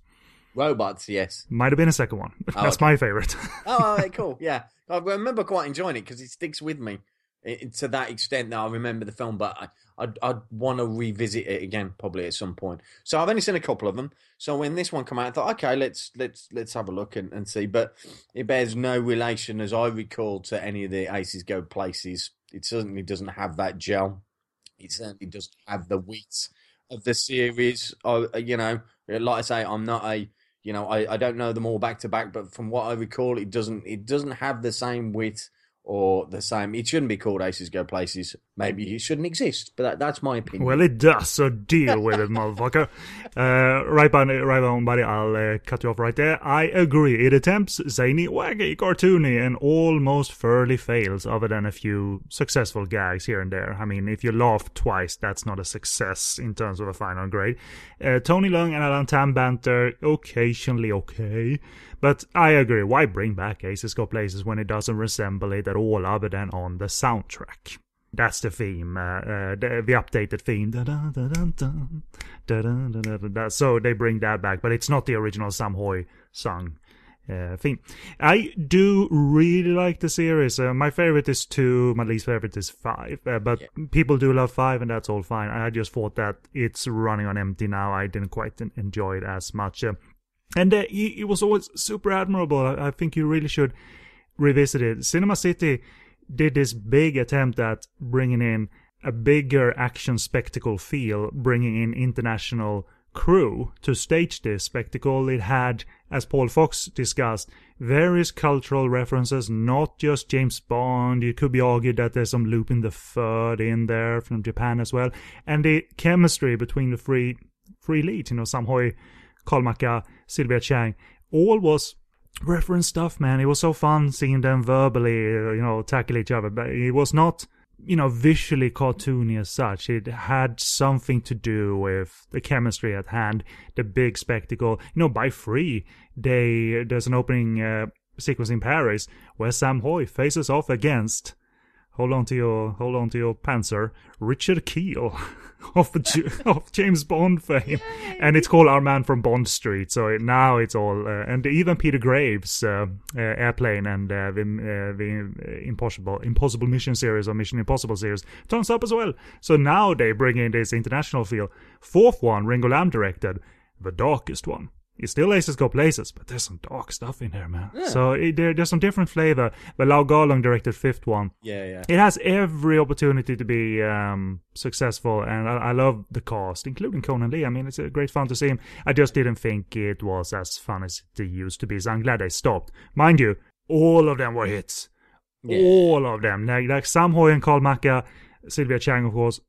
Robots, yes. Might have been a second one. That's okay. my favorite. oh, right, cool. Yeah, I remember quite enjoying it because it sticks with me to that extent that I remember the film. But I, I'd, I'd want to revisit it again probably at some point. So I've only seen a couple of them. So when this one came out, I thought, okay, let's let's let's have a look and, and see. But it bears no relation, as I recall, to any of the Aces Go places. It certainly doesn't have that gel. It certainly doesn't have the wit of the series. I, you know, like I say, I'm not a you know, I, I don't know them all back to back, but from what I recall, it doesn't it doesn't have the same wit or the same. It shouldn't be called Aces Go Places. Maybe it shouldn't exist, but that, that's my opinion. well, it does. So deal with it, motherfucker. Uh, right, buddy, right on, buddy. I'll uh, cut you off right there. I agree. It attempts zany, waggy, cartoony, and almost thoroughly fails, other than a few successful gags here and there. I mean, if you laugh twice, that's not a success in terms of a final grade. Uh, Tony Leung and Alan Tam banter occasionally okay, but I agree. Why bring back Aces Go Places when it doesn't resemble it at all, other than on the soundtrack? That's the theme, uh, uh, the, the updated theme. So they bring that back, but it's not the original Sam Hui song uh, theme. I do really like the series. Uh, my favorite is two, my least favorite is five. Uh, but people do love five, and that's all fine. I just thought that it's running on empty now. I didn't quite enjoy it as much. And uh, was always super admirable. I, I think you really should revisit it. Cinema City did this big attempt at bringing in a bigger action spectacle feel, bringing in international crew to stage this spectacle. It had, as Paul Fox discussed, various cultural references, not just James Bond. It could be argued that there's some Lupin the Third in there from Japan as well. And the chemistry between the three three leads, you know, Sam Hui, Kolmaka, Sylvia Chang, all was reference stuff, man. It was so fun seeing them verbally, uh, you know, tackle each other. But it was not, you know, visually cartoony as such. It had something to do with the chemistry at hand, the big spectacle. You know, by free, they there's an opening uh, sequence in Paris where Sam Hui faces off against. Hold on to your hold on to your panzer, Richard Kiel of the of James Bond fame, and it's called Our Man from Bond Street. So it, now it's all uh, and even Peter Graves' uh, uh, airplane and uh, the uh, the Impossible Impossible Mission series or Mission Impossible series turns up as well. So now they bring in this international feel. Fourth one, Ringo Lam directed, the darkest one. It's still Aces Go Places, but there's some dark stuff in here, man. So it, there, there's some different flavor. But Lau Kar-leung directed fifth one. Yeah, yeah. It has every opportunity to be um, successful, and I, I love the cast, including Conan Lee. I mean, it's a great fun to see him. I just didn't think it was as fun as it used to be, so I'm glad they stopped. Mind you, all of them were hits. All of them. Like, like Sam Hui and Karl Maka, Sylvia Chang, of course,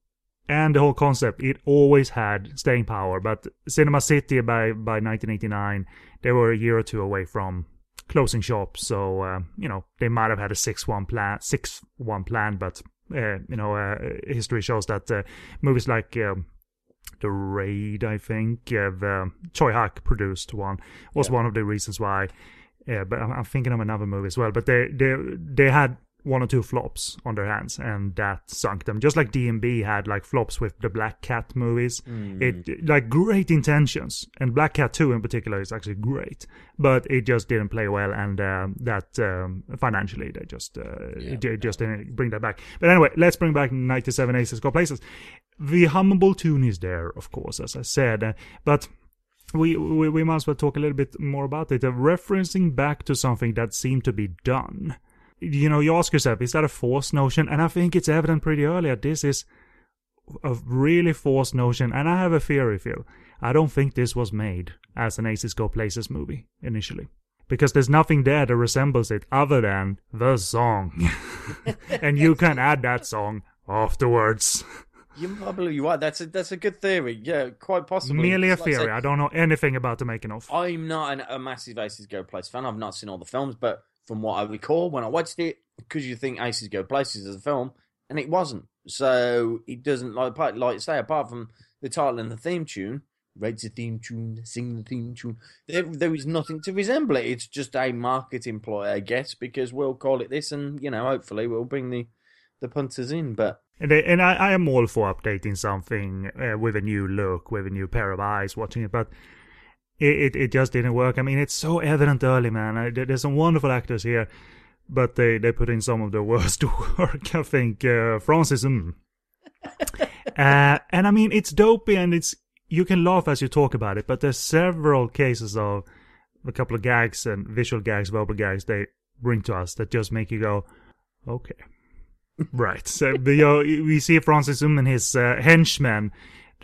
and the whole concept, it always had staying power. But Cinema City by by 1989, they were a year or two away from closing shop. So uh, you know they might have had a six one plan, six one plan, but uh, you know uh, history shows that uh, movies like. Um, the Raid, I think, uh, the Tsui Hark produced one, was one of the reasons why. Yeah, but I'm, I'm thinking of another movie as well. But they they they had one or two flops on their hands, and that sunk them. Just like D&B had like flops with the Black Cat movies. It like great intentions, and Black Cat Two in particular is actually great, but it just didn't play well, and uh, that um, financially they just uh, it, it just didn't bring that back. But anyway, let's bring back '97 Aces Go Places. The humble tune is there, of course, as I said, uh, but we, we we might as well talk a little bit more about it. Uh, referencing back to something that seemed to be done. You know, you ask yourself, is that a forced notion? And I think it's evident pretty early that this is a really forced notion. And I have a theory, Phil. I don't think this was made as an Aces Go Places movie initially. Because there's nothing there that resembles it other than the song. and you can add that song afterwards. You probably you are. That's a that's a good theory. Yeah, quite possibly. Merely a It's like I theory. said, I don't know anything about the making of. I'm not an, a massive Aces Go Places fan. I've not seen all the films, but from what I recall when I watched it, because you think Aces Go Places as a film, and it wasn't. So it doesn't like like say apart from the title and the theme tune. Write the theme tune, sing the theme tune. There, there is nothing to resemble it. It's just a marketing ploy, I guess, because we'll call it this, and you know, hopefully, we'll bring the the punters in. But And, and I, I am all for updating something uh, with a new look, with a new pair of eyes watching it, but it, it, it just didn't work. I mean, it's so evident early, man. I, there's some wonderful actors here, but they, they put in some of the worst work, I think. Uh, Francis, mm. uh, and I mean, it's dopey and it's, you can laugh as you talk about it, but there's several cases of a couple of gags and visual gags, verbal gags they bring to us that just make you go, okay. Right. So the, uh, we see Francis Um and his uh, henchmen.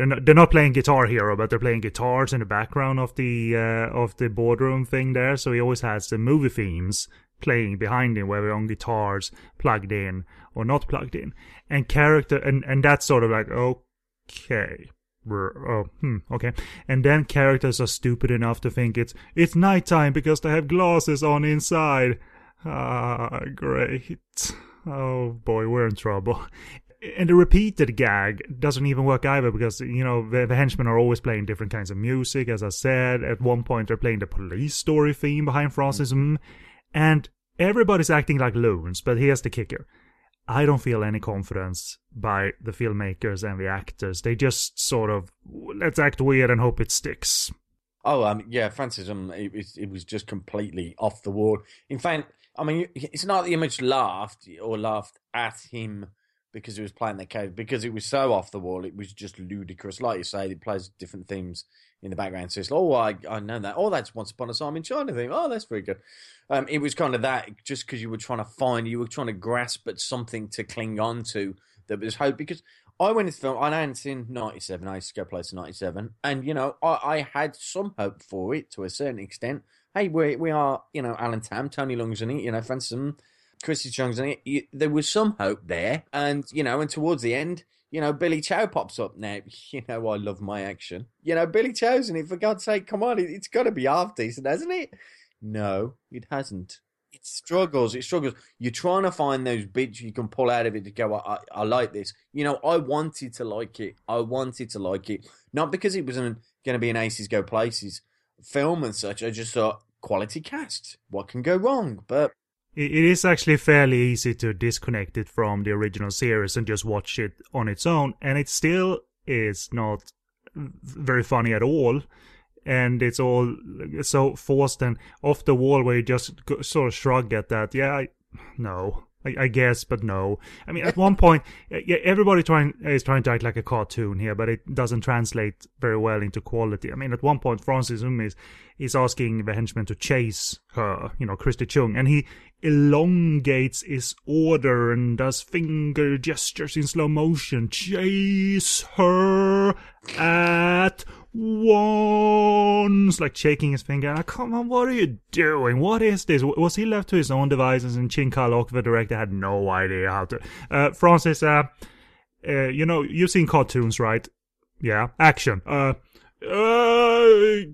They're not, they're not playing Guitar Hero, but they're playing guitars in the background of the uh, of the boardroom thing there. So he always has the movie themes playing behind him, whether on guitars plugged in or not plugged in, and character and and that's sort of like okay. Oh, hmm, okay. And then characters are stupid enough to think it's it's nighttime because they have glasses on inside. Ah, great. Oh boy, we're in trouble. And the repeated gag doesn't even work either because, you know, the, the henchmen are always playing different kinds of music. As I said, at one point they're playing the police story theme behind Francis Ng. And everybody's acting like loons, but here's the kicker. I don't feel any confidence by the filmmakers and the actors. They just sort of let's act weird and hope it sticks. Oh, um, yeah, Francis, um, it was it was just completely off the wall. In fact, I mean, it's not that the image laughed or laughed at him because he was playing the cave because it was so off the wall. It was just ludicrous. Like you say, it plays different themes in the background. So it's like, oh, I I know that. Oh, that's Once Upon a Time in China thing. Oh, that's very good. Um, it was kind of that just because you were trying to find, you were trying to grasp at something to cling on to that was hope. Because I went into film, I hadn't seen 97, I used to go play to 97, and, you know, I, I had some hope for it to a certain extent. Hey, we, we are, you know, Alan Tam, Tony Leung's in it, you know, Francis Christy Chung's in it. There was some hope there. And, you know, and towards the end, you know, Billy Chow pops up now. You know, I love my action. You know, Billy Chow's in it. For God's sake, come on. It, it's got to be half decent, hasn't it? No, it hasn't. It struggles. It struggles. You're trying to find those bits you can pull out of it to go, I, I, I like this. You know, I wanted to like it. I wanted to like it. Not because it wasn't going to be an Aces Go Places film and such. I just thought, quality cast. What can go wrong? But it is actually fairly easy to disconnect it from the original series and just watch it on its own, and it still is not very funny at all. And it's all so forced and off the wall where you just sort of shrug at that. Yeah, I, no, I, I, guess, but no. I mean, at one point, yeah, everybody trying is trying to act like a cartoon here, but it doesn't translate very well into quality. I mean, at one point, Francis Um is is asking the henchman to chase her, you know, Christy Chung, and he elongates his order and does finger gestures in slow motion. Chase her at once, like shaking his finger. Like, come on, what are you doing? What is this? Was he left to his own devices and Chin Kah-lok, the director, had no idea how to. Uh, Francis, uh, uh, you know, you've seen cartoons, right? Yeah, action. Uh, uh,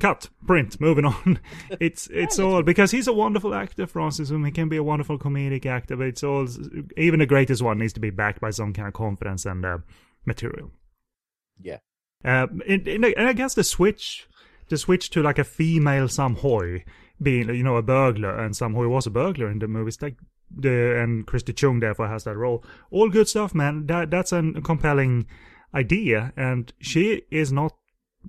cut, print, moving on. it's it's all because he's a wonderful actor, Francis. Um, he can be a wonderful comedic actor, but it's all even the greatest one needs to be backed by some kind of confidence and uh, material. Yeah. Uh, and, and I guess the switch, the switch to like a female Sam Hui being, you know, a burglar, and Sam Hui was a burglar in the movies. Like the and Christy Chung therefore has that role. All good stuff, man. That that's a compelling idea, and she is not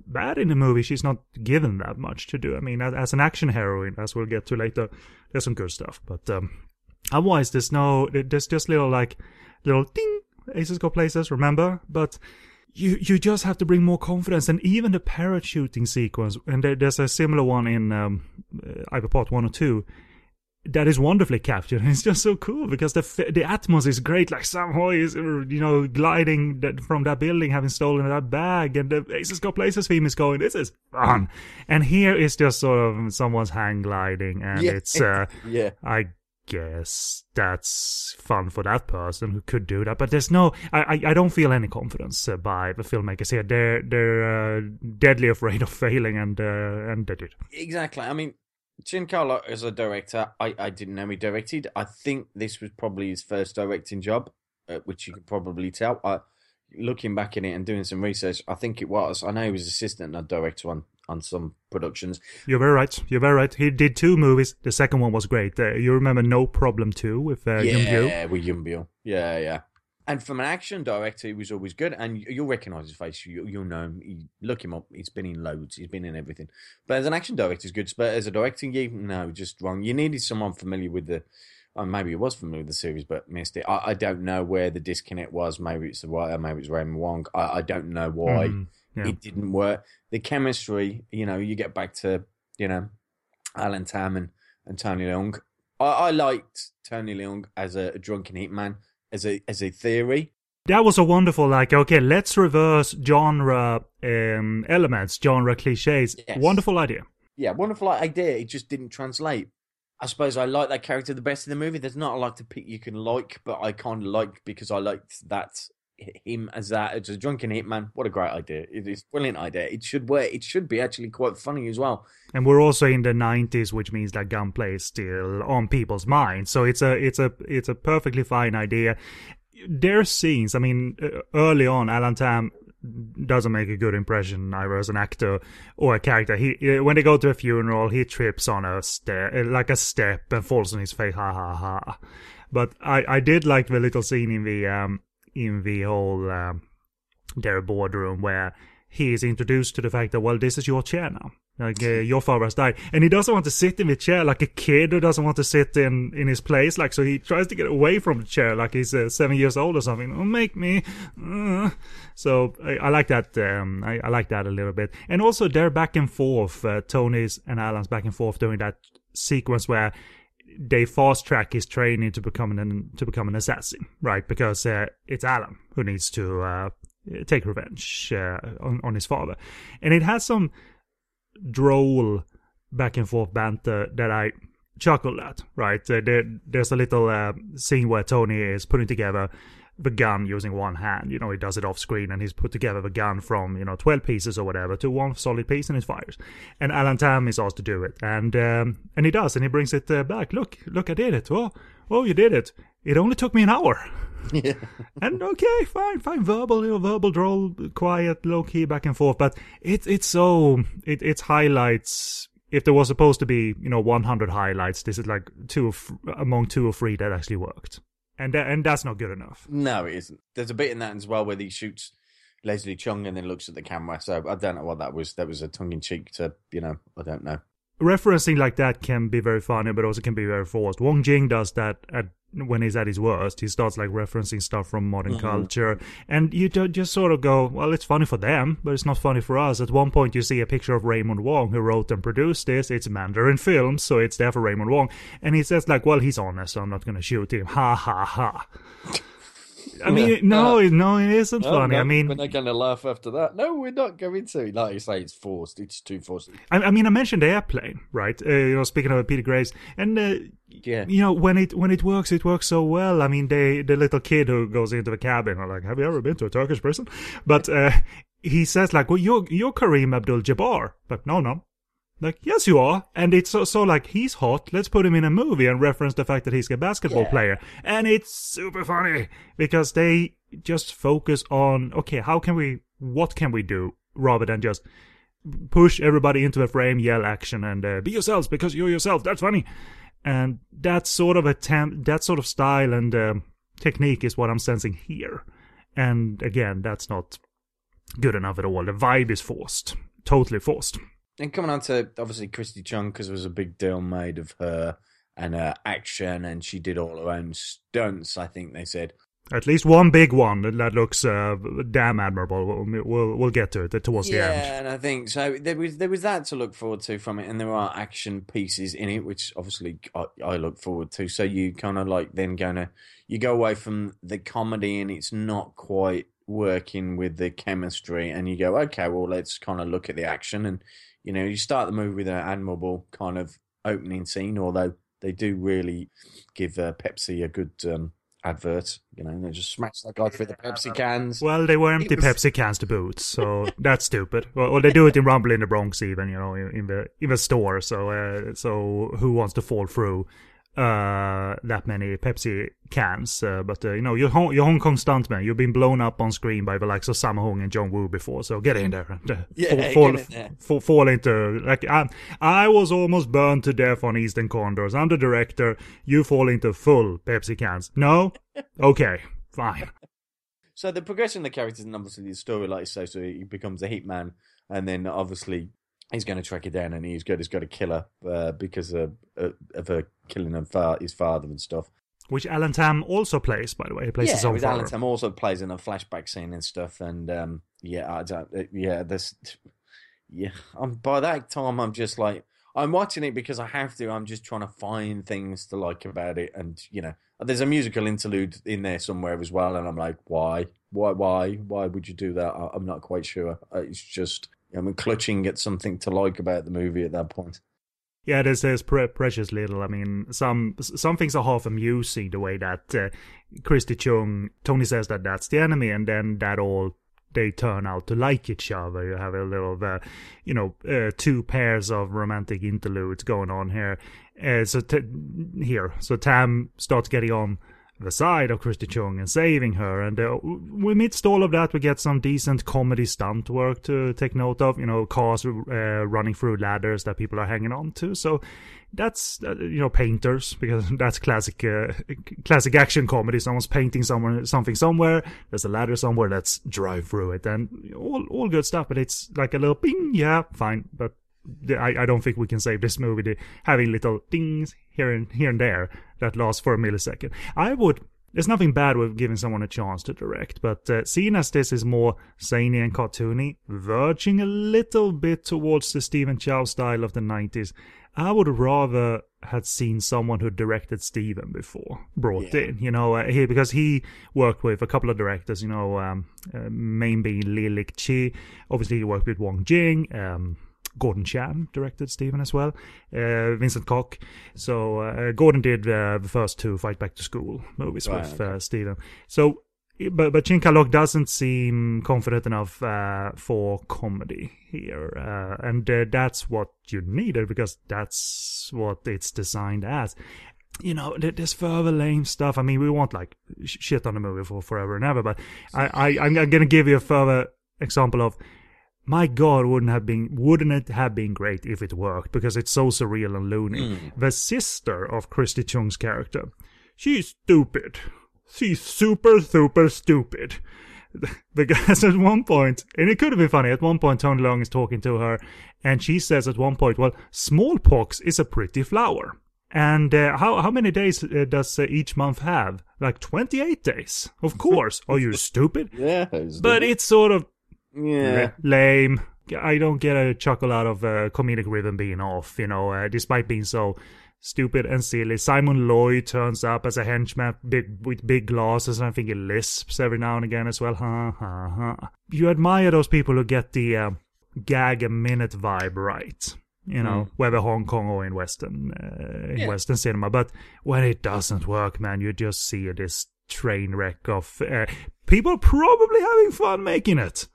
bad in the movie. She's not given that much to do. I mean, as, as an action heroine, as we'll get to later, there's some good stuff. But um, otherwise, there's no, there's just little like little ding. Aces go places, remember? But you you just have to bring more confidence and even the parachuting sequence and there, there's a similar one in um uh, Part 1 or 2 that is wonderfully captured. It's just so cool because the the atmosphere is great. Like Sam Hui is, you know, gliding from that building, having stolen that bag, and the Aces Go Places theme is going. This is fun. And here is just sort of someone's hang gliding, and yeah. it's uh, yeah. I guess that's fun for that person who could do that. But there's no, I, I, I don't feel any confidence uh, by the filmmakers here. They're they're uh, deadly afraid of failing, and uh, and they did. Exactly. I mean, Kah-lok as a director, I, I didn't know he directed. I think this was probably his first directing job, uh, which you could probably tell. I, looking back in it and doing some research, I think it was. I know he was assistant and director on, on some productions. You're very right. You're very right. He did two movies. The second one was great. Uh, you remember No Problem 2 with uh, yeah, Yun with Yun Yeah, yeah. And from an action director, he was always good. And you'll recognize his face. You, will know him. You look him up. He's been in loads. He's been in everything. But as an action director, he's good. But as a directing you no, just wrong. You needed someone familiar with the. Oh, maybe he was familiar with the series, but missed it. I, I don't know where the disconnect was. Maybe it's the writer. Maybe it's Raymond Wong. I, I don't know why Mm, yeah. it didn't work. The chemistry, you know, you get back to you know Alan Tam and, and Tony Leung. I, I liked Tony Leung as a, a drunken hitman as a as a theory. That was a wonderful, like, okay, let's reverse genre um, elements, genre cliches. Yes. Wonderful idea. Yeah, wonderful idea. It just didn't translate. I suppose I like that character the best in the movie. There's not a lot to pick you can like, but I kind of like because I liked that him as that as a drunken hitman. What a great idea! It is a brilliant idea. It should work. It should be actually quite funny as well. And we're also in the 90s, which means that gunplay is still on people's minds. So it's a it's a it's a perfectly fine idea. There's scenes. I mean, uh, early on, Alan Tam doesn't make a good impression either as an actor or a character. He uh, when they go to a funeral, he trips on a step like a step and falls on his face. Ha ha ha. But I, I did like the little scene in the um in the whole um, their boardroom where he is introduced to the fact that well this is your chair now. Like uh, your father has died. And he doesn't want to sit in the chair like a kid who doesn't want to sit in in his place. Like so he tries to get away from the chair like he's uh, seven years old or something. Oh make me uh. so I, I like that um I, I like that a little bit. And also their back and forth uh, tony's and alan's back and forth during that sequence where they fast track his training to become an to become an assassin, right? Because uh, it's Alan who needs to uh, take revenge uh, on on his father, and it has some droll back and forth banter that I chuckled at. Right, uh, there, there's a little uh, scene where Tony is putting together the gun using one hand. You know, he does it off screen and he's put together the gun from, you know, 12 pieces or whatever to one solid piece and it fires. And Alan Tam is asked to do it. And, um, and he does and he brings it uh, back. Look, look, I did it. Oh, oh, you did it. It only took me an hour. Yeah. and okay, fine, fine, verbal, you know, verbal droll, quiet, low key, back and forth. But it, it's so, it, it highlights, if there was supposed to be, you know, 100 highlights, this is like two of, among two or three that actually worked and and that's not good enough. No, it isn't. There's a bit in that as well where he shoots Leslie Chung and then looks at the camera. So I don't know what that was. That was a tongue in cheek to you know. I don't know. Referencing like that can be very funny, but also can be very forced. Wong Jing does that at when he's at his worst. He starts like referencing stuff from modern Mhm. culture, and you ju- just sort of go, "Well, it's funny for them, but it's not funny for us." At one point, you see a picture of Raymond Wong, who wrote and produced this. It's Mandarin Films, so it's there for Raymond Wong, and he says like, "Well, he's honest, so I'm not going to shoot him." Ha ha ha. I mean, no, no, it isn't No, funny. no, I mean, we're not going to laugh after that. No, we're not going to. Like you say, it's forced. It's too forced. I, I mean, I mentioned airplane, right? Uh, you know, speaking of Peter Graves, and uh, Yeah. you know, when it when it works, it works so well. I mean, they the little kid who goes into the cabin are like, "Have you ever been to a Turkish prison?" But uh, he says like, "Well, you're you're Kareem Abdul-Jabbar." Like, no, no. Like, yes, you are. And it's so, so like, he's hot. Let's put him in a movie and reference the fact that he's a basketball Yeah. player. And it's super funny because they just focus on, okay, how can we, what can we do rather than just push everybody into a frame, yell action, and uh, be yourselves because you're yourself. That's funny. And that sort of attempt, that sort of style and um, technique is what I'm sensing here. And again, that's not good enough at all. The vibe is forced, totally forced. And coming on to obviously Christy Chung because there was a big deal made of her and her action, and she did all her own stunts. I think they said. At least one big one that- looks uh, damn admirable. We'll, we'll we'll get to it towards the end. yeah, and I think so. There was there was that to look forward to from it, and there are action pieces in it, which obviously I, I look forward to. So you kind of like then gonna you go away from the comedy, and it's not quite working with the chemistry, and you go, okay, well, let's kind of look at the action, and you know, you start the movie with an admirable kind of opening scene, although they do really give uh, Pepsi a good um, advert. You know, they just smash that guy through the Pepsi cans. Well, they were empty was- Pepsi cans to boot, so that's stupid. Well, or they do it in Rumble in the Bronx, even you know, in, in the in the store. So, uh, so who wants to fall through uh that many Pepsi cans? Uh, but uh, you know, you're Hong, you're Hong Kong stuntman. You've been blown up on screen by the likes of Sammo Hung and John Woo before, so get in there. and, uh, Yeah, fall, get fall, in there. fall, fall into like I, I was almost burned to death on Eastern Condors. I'm the director. You fall into full Pepsi cans. No, okay, fine. So the progression of the characters and obviously the story, like you say, so he becomes a hitman, and then obviously he's going to track her down, and he's got he's to kill her uh, because of, uh, of her killing her fa- his father and stuff. Which Alan Tam also plays, by the way. He plays his yeah, own father. Alan Tam also plays in a flashback scene and stuff, and um, yeah, I don't, uh, yeah, this, yeah. I'm by that time, I'm just like, I'm watching it because I have to. I'm just trying to find things to like about it, and you know, there's a musical interlude in there somewhere as well, and I'm like, why, why, why, why would you do that? I, I'm not quite sure. Uh, It's just I'm clutching at something to like about the movie at that point. Yeah, there's, there's pre- precious little. I mean, some some things are half amusing the way that uh, Christy Chung, Tony says that that's the enemy, and then that all they turn out to like each other. You have a little, uh, you know, uh, two pairs of romantic interludes going on here. Uh, so t- here, so Tam starts getting on the side of Christy Chung and saving her. And uh, amidst all of that, we get some decent comedy stunt work to take note of. You know, cars uh, running through ladders that people are hanging on to. So that's uh, you know painters because that's classic uh, classic action comedy. Someone's painting somewhere something somewhere. There's a ladder somewhere. Let's drive through it and all all good stuff. But it's like a little ping. Yeah, fine. But I, I don't think we can save this movie the, having little dings here and here and there that last for a millisecond. I would. There's nothing bad with giving someone a chance to direct, but uh, seeing as this is more zany and cartoony, verging a little bit towards the Stephen Chow style of the 90s, I would rather had seen someone who directed Stephen before brought Yeah. in, you know, uh, he, because he worked with a couple of directors, you know, um, uh, main being Lee Lik-chi. Obviously, he worked with Wong Jing. Um, Gordon Chan directed Stephen as well. Uh, Vincent Kok. So uh, Gordon did uh, the first two Fight Back to School movies Right, with uh, Stephen. So, but but Chin Kah-lok doesn't seem confident enough uh, for comedy here, uh, and uh, that's what you needed because that's what it's designed as. You know, th- there's further lame stuff. I mean, we won't like sh- shit on the movie for forever and ever, but I, I I'm, I'm gonna give you a further example of my god wouldn't have been wouldn't it have been great if it worked? Because it's so surreal and loony. The sister of christy chung's character she's stupid. She's super super stupid. Because at one point and it could have been funny at one point tony leung is talking to her and she says at one point well smallpox is a pretty flower. And uh, how how many days uh, does uh, each month have? Like 28 days. Of course. Are you stupid? Yeah, it's but it's sort of yeah. lame. I don't get a chuckle out of uh, comedic rhythm being off, you know, uh, despite being so stupid and silly. Simon Lloyd turns up as a henchman big, with big glasses, and I think he lisps every now and again as well. Ha ha ha. You admire those people who get the uh, gag a minute vibe right. You know, whether Hong Kong or in Western uh, in Western cinema, but when it doesn't work, man, you just see this train wreck of uh, people probably having fun making it.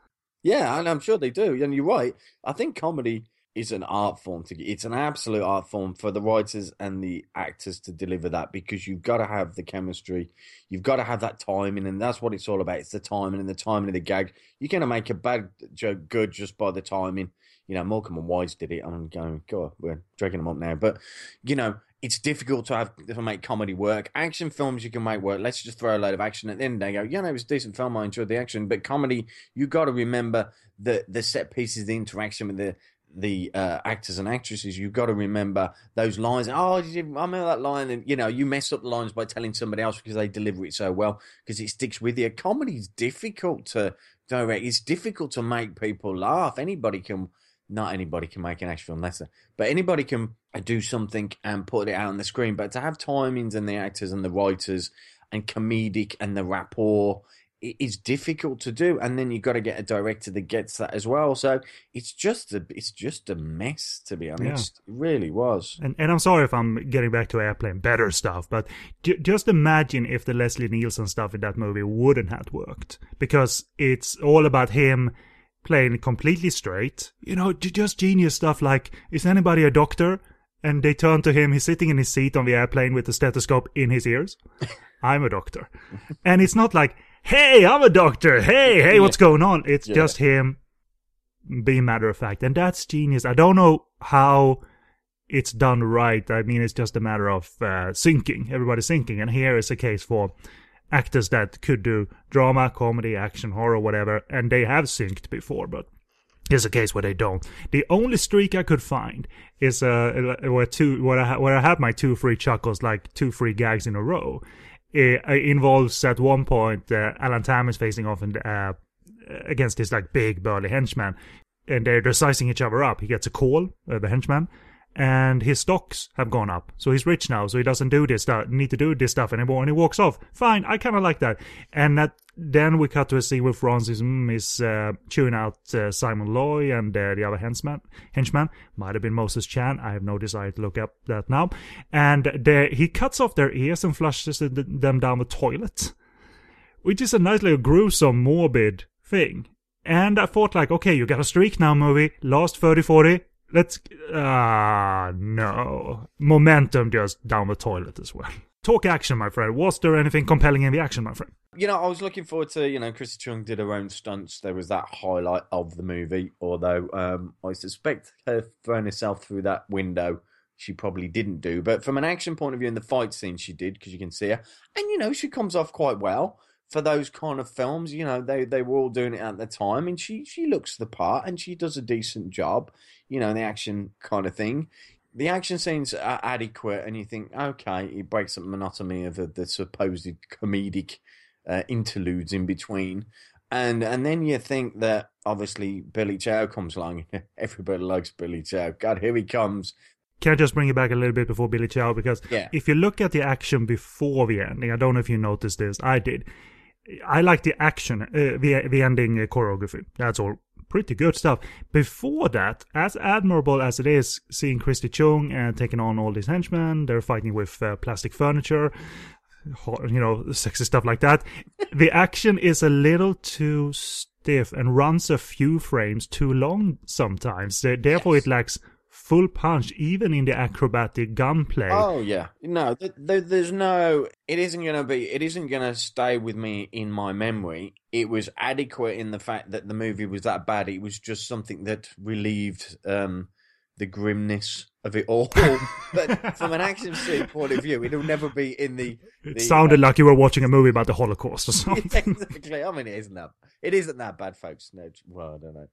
Yeah, and I'm sure they do. And you're right. I think comedy is an art form. To it's an absolute art form for the writers and the actors to deliver that because you've got to have the chemistry, you've got to have that timing, and that's what it's all about. It's the timing and the timing of the gag. You're to make a bad joke good just by the timing. You know, Morecambe and Wise did it. I'm going, God, we're dragging them up now, but you know. It's difficult to have to make comedy work. Action films you can make work. Let's just throw a load of action at the end. They go, yeah, no, it was a decent film. I enjoyed the action, but comedy, you got to remember the the set pieces, the interaction with the the uh, actors and actresses. You've got to remember those lines. Oh, I remember that line, and you know, you mess up the lines by telling somebody else because they deliver it so well because it sticks with you. Comedy's difficult to direct. It's difficult to make people laugh. Anybody can. Not anybody can make an action film, it. But anybody can do something and put it out on the screen. But to have timings and the actors and the writers and comedic and the rapport, it is difficult to do. And then you've got to get a director that gets that as well. So it's just a it's just a mess to be honest. It really was. And and I'm sorry if I'm getting back to airplane better stuff, but just imagine if the Leslie Nielsen stuff in that movie wouldn't have worked because it's all about him playing completely straight. You know, just genius stuff like is anybody a doctor? And they turn to him. He's sitting in his seat on the airplane with the stethoscope in his ears. I'm a doctor, and it's not like, "Hey, I'm a doctor. Hey, hey, what's going on?" It's Yeah. just him being matter of fact, and that's genius. I don't know how it's done right. I mean, it's just a matter of uh, syncing. Everybody's syncing, and here is a case for actors that could do drama, comedy, action, horror, whatever, and they have synced before, but here's a case where they don't. The only streak I could find is uh where two where I where I have my two free chuckles, like two free gags in a row. It, it involves at one point uh, Alan Tam is facing off and uh, against this like big burly henchman, and they're, they're sizing each other up. He gets a call, uh, the henchman, and his stocks have gone up. So he's rich now, so he doesn't do this stuff, need to do this stuff anymore, and he walks off. Fine, I kind of like that. And that, then we cut to a scene where Francis mm, is uh, chewing out uh, Simon Loy and uh, the other henchman. Henchman might have been Moses Chan. I have no desire to look up that now. And they, he cuts off their ears and flushes them down the toilet which is a nice little gruesome, morbid thing. And I thought like, okay, you got a streak now, movie. Last 30, 40, let's ah no momentum just down the toilet as well. Talk action, my friend. Was there anything compelling in the action, my friend? You know, I was looking forward to, you know, Christy Chung did her own stunts. There was that highlight of the movie, although um, I suspect her throwing herself through that window, she probably didn't do. But from an action point of view, in the fight scene, she did, because you can see her. And, you know, she comes off quite well for those kind of films. You know, they, they were all doing it at the time, and she, she looks the part and she does a decent job, you know, the action kind of thing the action scenes are adequate, and you think, okay, it breaks up the monotony of the, the supposed comedic uh, interludes in between, and and then you think that obviously Billy Chow comes along. Everybody likes Billy Chow. God, here he comes. Can I just bring you back a little bit before Billy Chow? Because Yeah. if you look at the action before the ending, I don't know if you noticed this. I did. I like the action, uh, the the ending uh, choreography. That's all pretty good stuff. Before that, as admirable as it is, seeing Christy Chung and taking on all these henchmen, they're fighting with uh, plastic furniture, you know, sexy stuff like that. the action is a little too stiff and runs a few frames too long sometimes. Therefore, Yes. it lacks full punch even in the acrobatic gunplay. Oh yeah, no, th- th- there's no. It isn't gonna be. It isn't gonna stay with me in my memory. It was adequate in the fact that the movie was that bad. It was just something that relieved um, the grimness of it all. but from an action scene point of view, it'll never be in the. It the, sounded uh, like you were watching a movie about the Holocaust or something. exactly. I mean, it isn't that. It isn't that bad, folks. No, well, I don't know.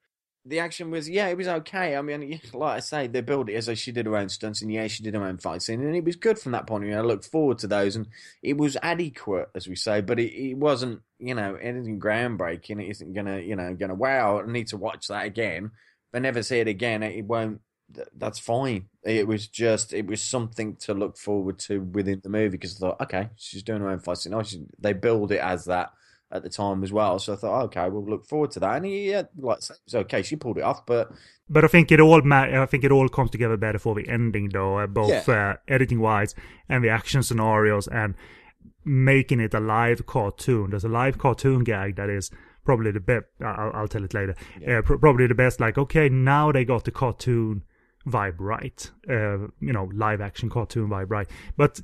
The action was, yeah, it was okay. I mean, like I say, they built it as though she did her own stunts, and yeah, she did her own fight scene, and it was good from that point of view. I looked forward to those, and it was adequate, as we say, but it, it wasn't, you know, anything groundbreaking. It isn't gonna, you know, gonna wow. I need to watch that again. I never see it again, it won't. That's fine. It was just, it was something to look forward to within the movie because I thought, okay, she's doing her own fight scene. Oh, she, they build it as that at the time as well. So I thought, okay, we'll look forward to that. And he, yeah, like it's okay. She pulled it off, but But I think it all ma- I think it all comes together better for the ending, though, uh, both Yeah. uh, editing wise and the action scenarios and making it a live cartoon. There's a live cartoon gag that is probably the best. I'll, I'll tell it later. Uh, pr- probably the best. Like, okay, now they got the cartoon vibe right. Uh, you know, live action cartoon vibe right. But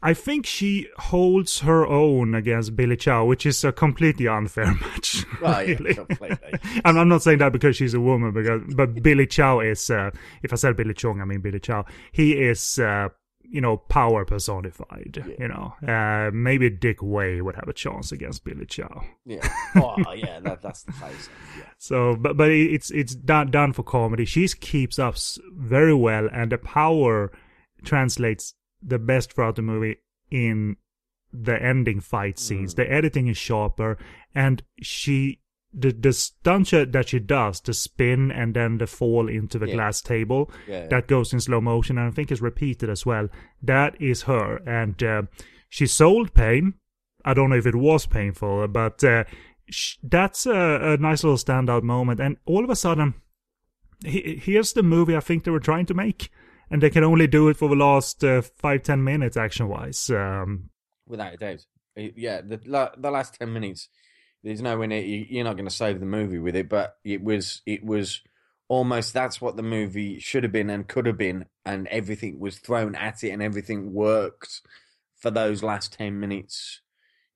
I think she holds her own against Billy Chow, which is a completely unfair match. well, yeah, really. completely. And I'm not saying that because she's a woman, because but Billy Chow is. Uh, if I said Billy Chung, I mean Billy Chow. He is, uh, you know, power personified. You know, uh, maybe Dick Wei would have a chance against Billy Chow. Yeah. Oh, yeah, that, that's the face. Yeah. So, but but it's it's done done for comedy. She keeps up very well, and the power translates the best throughout the movie in the ending fight scenes. The editing is sharper, and she the the stunt that she does, the spin and then the fall into the Yeah. glass table, Yeah. that goes in slow motion, and I think is repeated as well. That is her, and uh, she sold pain. I don't know if it was painful, but uh, sh- that's a, a nice little standout moment. And all of a sudden, he- here's the movie I think they were trying to make, and they can only do it for the last uh, five ten minutes action wise. Um, Without a doubt. Yeah, the the last ten minutes, there's no way you, you're not going to save the movie with it. But it was it was almost that's what the movie should have been and could have been, and everything was thrown at it, and everything worked for those last ten minutes.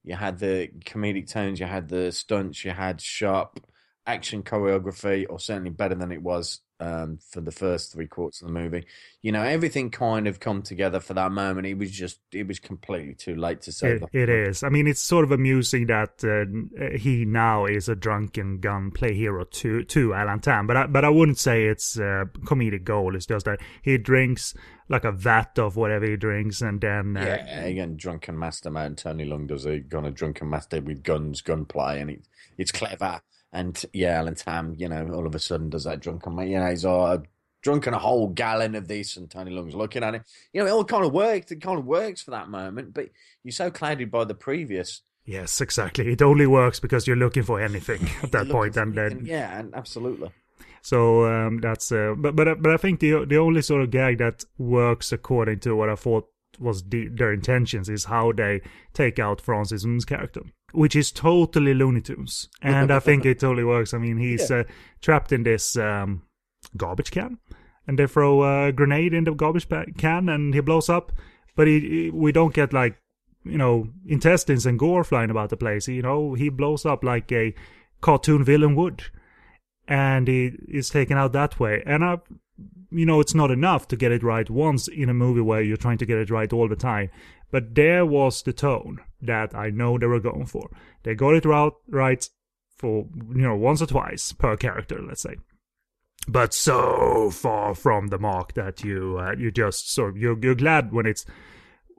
You had the comedic tones, you had the stunts, you had sharp action choreography, or certainly better than it was um, for the first three quarters of the movie. You know, everything kind of come together for that moment. It was just, it was completely too late to save It, it is. I mean, it's sort of amusing that uh, he now is a drunken gunplay hero to to Alan Tam, but I, but I wouldn't say it's a comedic goal. It's just that he drinks like a vat of whatever he drinks, and then uh, Yeah, again, drunken master man. Tony Leung does a kind of drunken master with guns, gunplay, and it, it's clever. And yeah, Alan Tam, you know, all of a sudden does that drunken, ma- you know, he's all drunken a whole gallon of this, and Tony Leung's looking at it. You know, it all kind of worked. It kind of works for that moment, but you're so clouded by the previous. yes, exactly. It only works because you're looking for anything at that point, and then yeah, and absolutely. So um, that's uh, but but but I think the the only sort of gag that works according to what I thought was the, their intentions is how they take out Francis Ng's character, which is totally Looney Tunes, and I think it totally works. I mean, he's uh, trapped in this um, garbage can. and they throw a grenade in the garbage can and he blows up. But he, he- we don't get like you know intestines and gore flying about the place. You know he blows up like a cartoon villain would, and he is taken out that way. And I, you know, it's not enough to get it right once in a movie where you're trying to get it right all the time. But there was the tone that I know they were going for. They got it right, for you know once or twice per character, let's say. But so far from the mark that you uh, you just sort of you're, you're glad when it's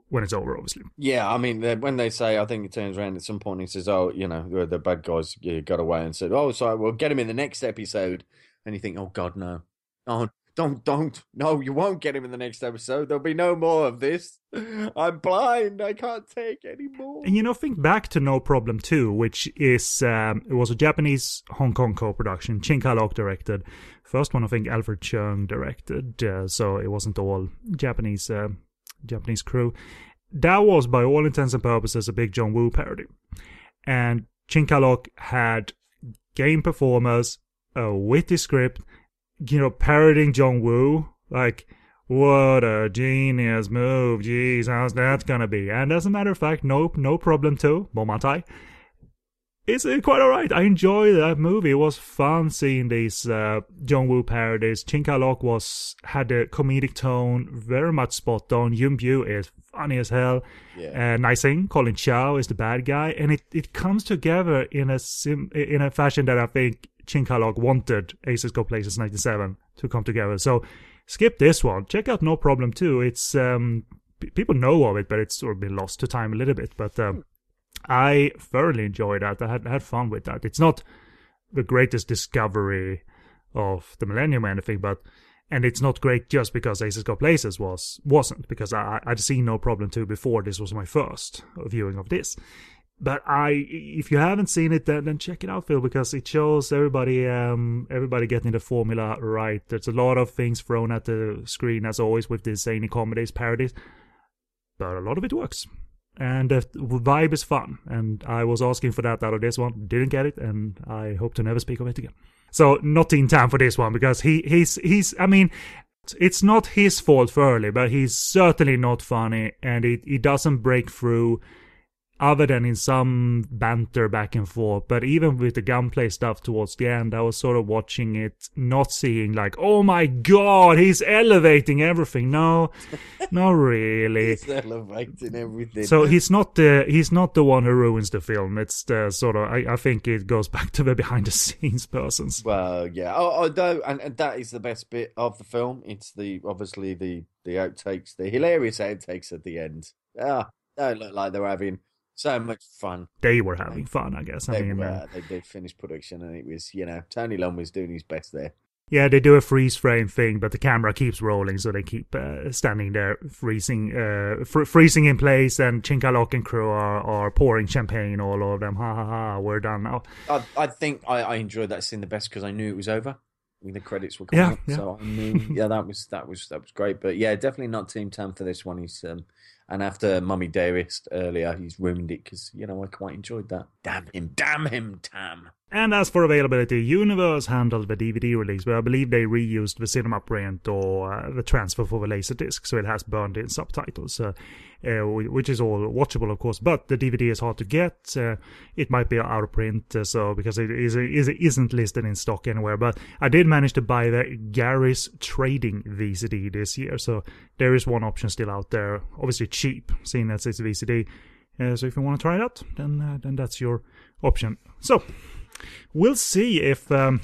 when it's over, obviously. Yeah, I mean, when they say, I think he turns around at some point and says, "Oh, you know, the- the bad guys got away," and said, "Oh, sorry, we'll get him in the next episode." And you think, "Oh God, no! Oh, don't, don't! No, you won't get him in the next episode. There'll be no more of this. I'm blind. I can't take any more." And you know, think back to No Problem 2, which is um, it was a Japanese Hong Kong co-production. Chin Kah-lok directed. First one, I think Alfred Chung directed. Uh, so it wasn't all Japanese uh, Japanese crew. That was, by all intents and purposes, a big John Woo parody. And Chin Kah-lok had game performers, a witty script, you know, parroting John Woo. Like, what a genius move. Jeez, how's that gonna be? And as a matter of fact, no, no problem too. Momatai. It's uh, quite alright. I enjoy that movie. It was fun seeing these uh, John Woo parodies. Chin Kah-lok was had a comedic tone, very much spot on. Yun Bu is funny as hell. Yeah. Uh, Nising, Colin Chow is the bad guy, and it, it comes together in a sim in a fashion that I think Chin Kah-lok wanted Aces Go Places '97 to come together. So skip this one. Check out No Problem too. It's um p- people know of it, but it's sort of been lost to time a little bit. But um, I thoroughly enjoyed that. I had had fun with that. It's not the greatest discovery of the millennium or anything, but and it's not great just because Aces Got Places was wasn't because I I'd seen no problem too before. This was my first viewing of this. But I, if you haven't seen it, then, then check it out, Phil, because it shows everybody, um, everybody getting the formula right. There's a lot of things thrown at the screen, as always, with these zany comedies, parodies, but a lot of it works, and the vibe is fun. And I was asking for that out of this one, didn't get it, and I hope to never speak of it again. So not in time for this one because he he's he's I mean it's not his fault thoroughly, but he's certainly not funny and it he doesn't break through other than in some banter back and forth. But even with the gunplay stuff towards the end, I was sort of watching it, not seeing like, oh my god, he's elevating everything. No, not really. It's elevating everything. So he's not the he's not the one who ruins the film. It's the sort of I, I think it goes back to the behind the scenes persons. Well, yeah. Oh, although, and, and that is the best bit of the film. It's the obviously the the outtakes, the hilarious outtakes at the end. Ah, they look like they're having so much fun. They were having fun, I guess. I They mean, were. uh, They did finish production, and it was you know Tony Leung was doing his best there. yeah, they do a freeze frame thing, but the camera keeps rolling, so they keep uh, standing there, freezing, uh, fr- freezing in place. And Chin Kah-lok and crew are, are pouring champagne all over them. Ha ha ha! We're done now. I, I think I, I enjoyed that scene the best because I knew it was over. When the credits were coming Yeah, up, yeah. so I knew, yeah, that was that was that was great. But yeah, definitely not Team Tam for this one. He's um, and after Mummy Dearest earlier, he's ruined it because you know I quite enjoyed that. Damn him, damn him, Tam. And as for availability, Universe handled the DVD release, but I believe they reused the cinema print or uh, the transfer for the Laserdisc, so it has burned in subtitles, uh, uh, which is all watchable, of course. But the DVD is hard to get. Uh, it might be out of print, uh, so because it is is isn't listed in stock anywhere. But I did manage to buy the Gary's Trading VCD this year, so there is one option still out there. Obviously cheap, seeing as it's a VCD. Uh, so if you want to try it out, then then that's your option. So we'll see if um,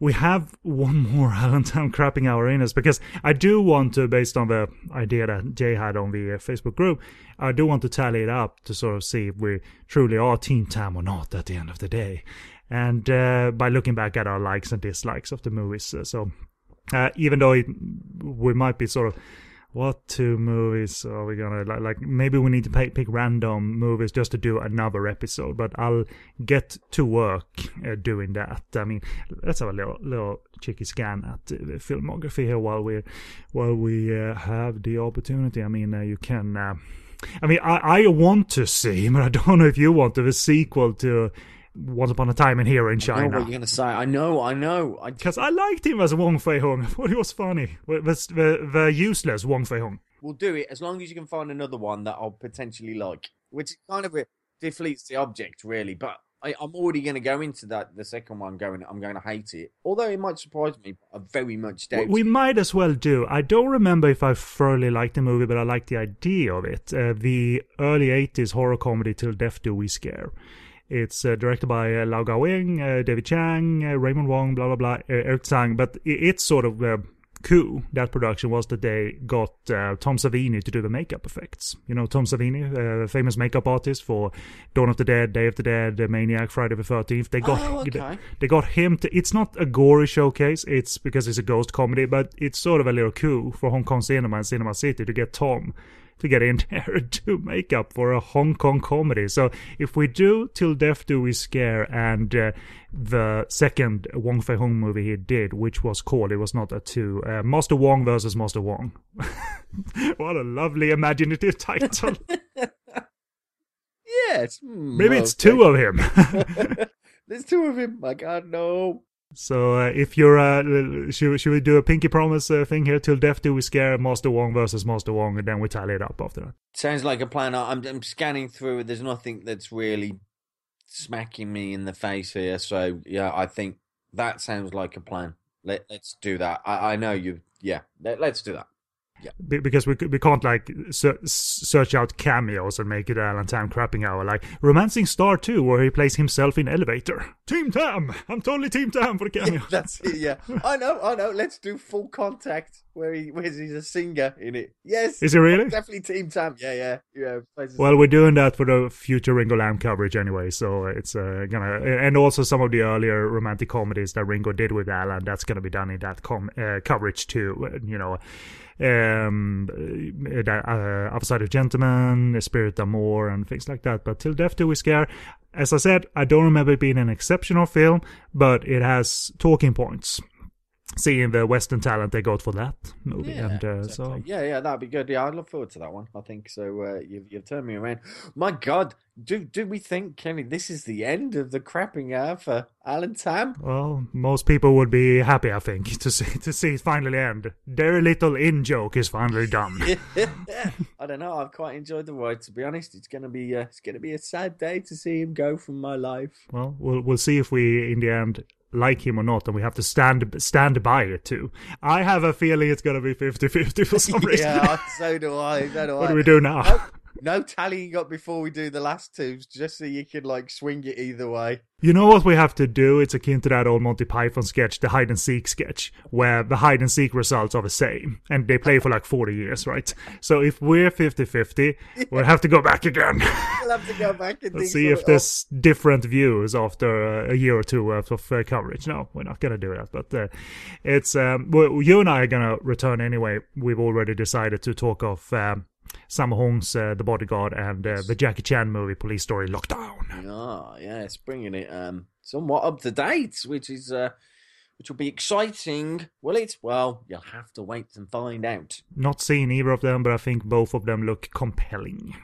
we have one more Alan Tam crapping hour in us because I do want to, based on the idea that Jay had on the uh, Facebook group, I do want to tally it up to sort of see if we truly are Team Tam or not at the end of the day. And uh, by looking back at our likes and dislikes of the movies, uh, so uh, even though it, we might be sort of what two movies are we gonna like, like maybe we need to pick, pick random movies just to do another episode but i'll get to work uh, doing that. I mean let's have a little little cheeky scan at the filmography here while we while we uh, have the opportunity. I mean uh, you can uh, I mean, I, I want to see, but I don't know if you want to, the sequel to Once Upon a Time in Here in China. I know what you're gonna say. I know. I know. Because I liked him as Wong Fei Hung. I thought he was funny. The, the, the useless Wong Fei Hung. We'll do it as long as you can find another one that I'll potentially like, which kind of deflates the object, really. But I, I'm already going to go into that the second one, going, I'm going to hate it. Although it might surprise me, I very much doubt. We it. might as well do. I don't remember if I thoroughly liked the movie, but I liked the idea of it. Uh, the early 80s horror comedy Till Death Do We Scare. It's uh, directed by uh, Lau Kar-wing, uh, David Chang, uh, Raymond Wong, blah, blah, blah, uh, Eric Tsang. But it's sort of uh, coup, that production, was that they got uh, Tom Savini to do the makeup effects. You know, Tom Savini, uh, famous makeup artist for Dawn of the Dead, Day of the Dead, uh, Maniac, Friday the 13th. They got, Oh, okay. they got him to. It's not a gory showcase. It's because it's a ghost comedy, but it's sort of a little coup for Hong Kong cinema and Cinema City to get Tom to get in there and do makeup for a Hong Kong comedy. So if we do Till Death Do We Scare and uh, the second Wong Fei Hung movie he did, which was called, it was not a two, uh, Master Wong versus Master Wong. what a lovely imaginative title. Yes. hmm, Maybe it's two of him. There's two of him. My God, no. So uh, if you're, uh, should, should we do a pinky promise uh, thing here? Till death do we scare Master Wong versus Master Wong, and then we tally it up after that. Sounds like a plan. I'm, I'm scanning through it. There's nothing that's really smacking me in the face here. So yeah, I think that sounds like a plan. Let, let's do that. I, I know you. Yeah, let, let's do that. Be- because we we can't like ser- search out cameos and make it Alan Tam crapping hour like Romancing Star 2 where he plays himself in Elevator. Team Tam! I'm totally Team Tam for the cameo. That's it. Yeah, I know. I know. Let's do full contact where he where he's a singer in it. Yes, Is he really? definitely Team Tam. Yeah, yeah, yeah. Well, we're doing that for the future Ringo Lam coverage anyway, so it's uh, gonna and also some of the earlier romantic comedies that Ringo did with Alan. That's gonna be done in that com- uh, coverage too. You know, um, that, uh, Upside of Gentleman, Spirit d'Amour, and things like that. But Till Death Do We Scare, as I said, I don't remember it being an exceptional film, but it has talking points. Seeing the Western talent they got for that movie, Yeah, and uh, exactly. so yeah, yeah, that'd be good. Yeah, I'd look forward to that one. I think so. Uh, you've you've turned me around. My God, do do we think, Kenny, this is the end of the crapping hour for Alan Tam? Well, most people would be happy, I think, to see to see it finally end. Their little in joke is finally done. I don't know. I've quite enjoyed the ride. To be honest, it's gonna be uh, it's gonna be a sad day to see him go from my life. well, we'll we'll see if we in the end like him or not, and we have to stand stand by it too. I have a feeling it's gonna be 50-50 for some reason. yeah, so do I. So do what I. do we do now? No, tallying up before we do the last two, just so you can like swing it either way. You know what we have to do? It's akin to that old Monty Python sketch, the hide and seek sketch, where the hide and seek results are the same, and they play for like 40 years, right? So if we're 50-50, we'll have to go back again. We'll have to go back and see if there's different views after uh, a year or two worth of uh, coverage. No, we're not gonna do that. But uh, it's um, well, you and I are gonna return anyway. We've already decided to talk of um, Sammo Hung's uh, The Bodyguard and uh, the Jackie Chan movie Police Story Lockdown. Ah, yeah, it's bringing it um somewhat up to date, which is uh which will be exciting. Will it? Well, you'll have to wait and find out. Not seen either of them, but I think both of them look compelling.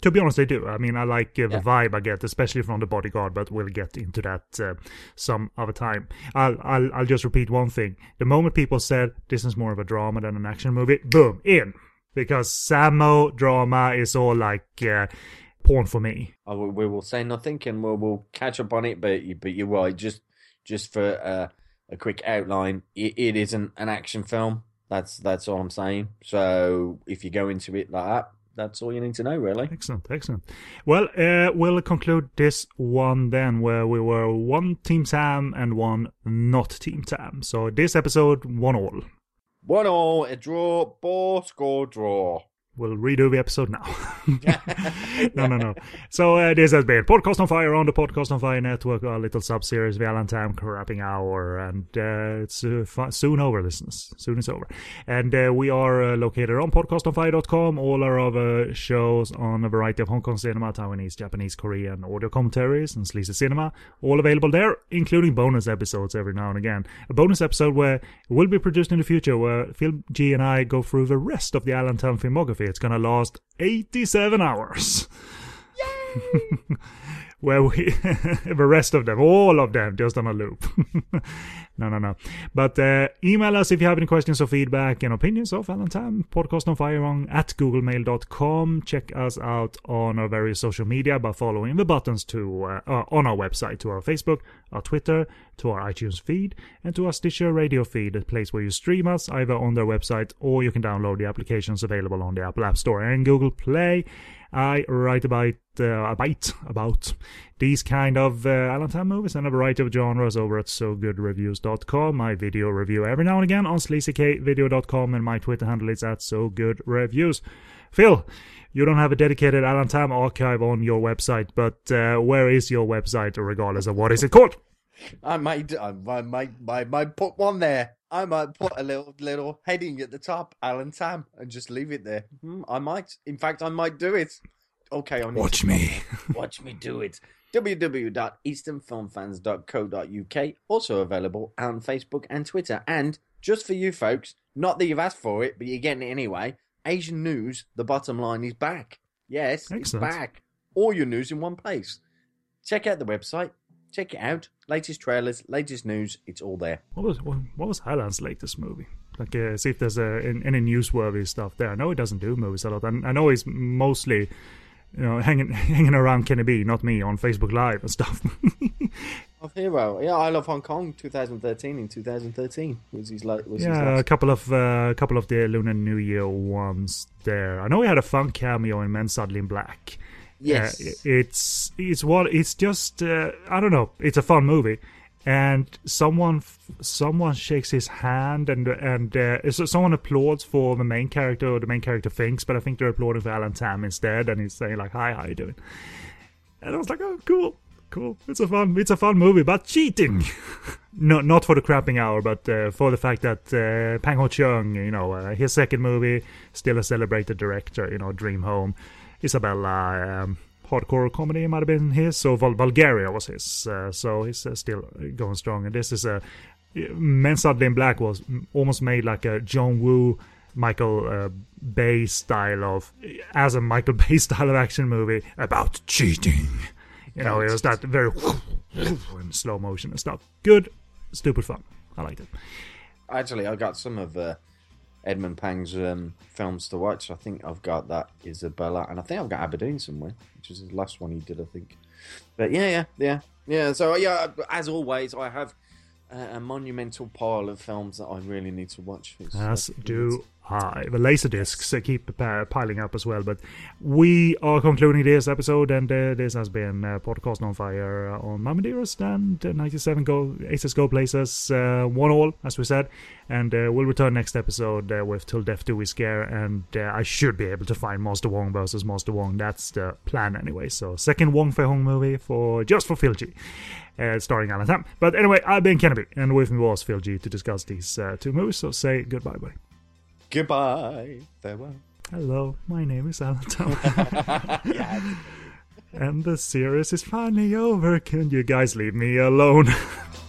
To be honest, they do. I mean, I like uh, the Yeah. vibe I get, especially from the bodyguard. But we'll get into that uh, some other time. I'll, I'll I'll just repeat one thing. The moment people said this is more of a drama than an action movie, boom, in because Sammo drama is all like uh, porn for me. I we will say nothing, and we'll we'll catch up on it. But you, but you're right. Just just for uh, a quick outline, it, it isn't an action film. That's that's all I'm saying. So if you go into it like that, that's all you need to know, really. Excellent, excellent. Well, uh, we'll conclude this one then, where we were one Team Sam and one not Team Sam. So this episode, one all. One all, a draw, ball, score, draw. We'll redo the episode now. no, no, no. So uh, this has been Podcast on Fire on the Podcast on Fire network, a little sub-series, Valentine Crapping Hour, and uh, it's uh, soon over, listeners. Soon it's over. And uh, we are uh, located on podcastonfire.com, all our other shows on a variety of Hong Kong cinema, Taiwanese, Japanese, Korean, audio commentaries, and sleazy cinema, all available there, including bonus episodes every now and again. A bonus episode where will be produced in the future, where Phil G and I go through the rest of the Alan Tam filmography. It's gonna last 87 hours. where we the rest of them, all of them, just on a loop. no, no, no. But uh, email us if you have any questions or feedback and opinions of Tam, podcast on fire on at googlemail.com. Check us out on our various social media by following the buttons to uh, uh, on our website, to our Facebook, our Twitter, to our iTunes feed, and to our Stitcher radio feed, a place where you stream us either on their website or you can download the applications available on the Apple App Store and Google Play. I write about uh, about about these kind of uh, Alan Tam movies and a variety of genres over at SoGoodReviews.com. My video review every now and again on SleazyKVideo.com, and my Twitter handle is at SoGoodReviews. Phil, you don't have a dedicated Alan Tam archive on your website, but uh, where is your website, regardless of what is it called? I might, I might, I might put one there. I might put a little little heading at the top, Alan Tam, and just leave it there. Hmm, I might. In fact, I might do it. Okay, I Watch me. Watch me do it. www.easternfilmfans.co.uk. Also available on Facebook and Twitter. And just for you folks, not that you've asked for it, but you're getting it anyway. Asian news. The bottom line is back. Yes, Excellent. it's back. All your news in one place. Check out the website. Check it out. Latest trailers, latest news. It's all there. What was what, was Alan's latest movie? Like, uh, see if there's uh, in- any newsworthy stuff there. I know he doesn't do movies a lot. and I know he's mostly, you know, hanging hanging around Kenny Bee, not me, on Facebook Live and stuff. Of Hero. Yeah, I Love Hong Kong 2013 in 2013 was his, la- was his yeah, a couple of uh, a couple of the Lunar New Year ones there. I know he had a fun cameo in Men Suddenly in Black. Yes. Uh, it's it's what it's just uh, I don't know. It's a fun movie, and someone someone shakes his hand and and uh, so someone applauds for the main character or the main character thinks, but I think they're applauding for Alan Tam instead, and he's saying like, "Hi, how you doing?" And I was like, "Oh, cool." Cool. It's a fun. It's a fun movie about cheating. no, not for the crapping hour, but uh, for the fact that uh, Pang Ho-cheung, you know, uh, his second movie, still a celebrated director, you know, Dream Home, Isabella, um, hardcore comedy might have been his. So Vul- Vulgaria was his. Uh, so he's uh, still going strong. And this is a Men Suddenly in Black was almost made like a John Woo. Michael uh, Bay style of as a Michael Bay style of action movie about cheating. You know, it was that very in slow motion and stuff. Good, stupid fun. I liked it. Actually, I got some of uh, Edmond Pang's um, films to watch. I think I've got that Isabella, and I think I've got Aberdeen somewhere, which is the last one he did, I think. But yeah, yeah, yeah, yeah. So yeah, as always, I have uh, a monumental pile of films that I really need to watch. As uh, do I. The laser discs keep piling up as well. But we are concluding this episode, and uh, this has been uh, Podcast on Fire on Mama Dearest and uh, 97 Go Aces Go Places, uh, one all, as we said. And uh, we'll return next episode uh, with Till Death Do We Scare, and uh, I should be able to find Master Wong versus Master Wong. That's the plan anyway. So, second Wong Fei Hung movie for just for Phil G. Uh, starring Alan Tam. But anyway, I've been Kennedy, and with me was Phil G to discuss these two movies. So say goodbye, buddy. Goodbye. Farewell. Hello, my name is Alan and the series is finally over. Can you guys leave me alone?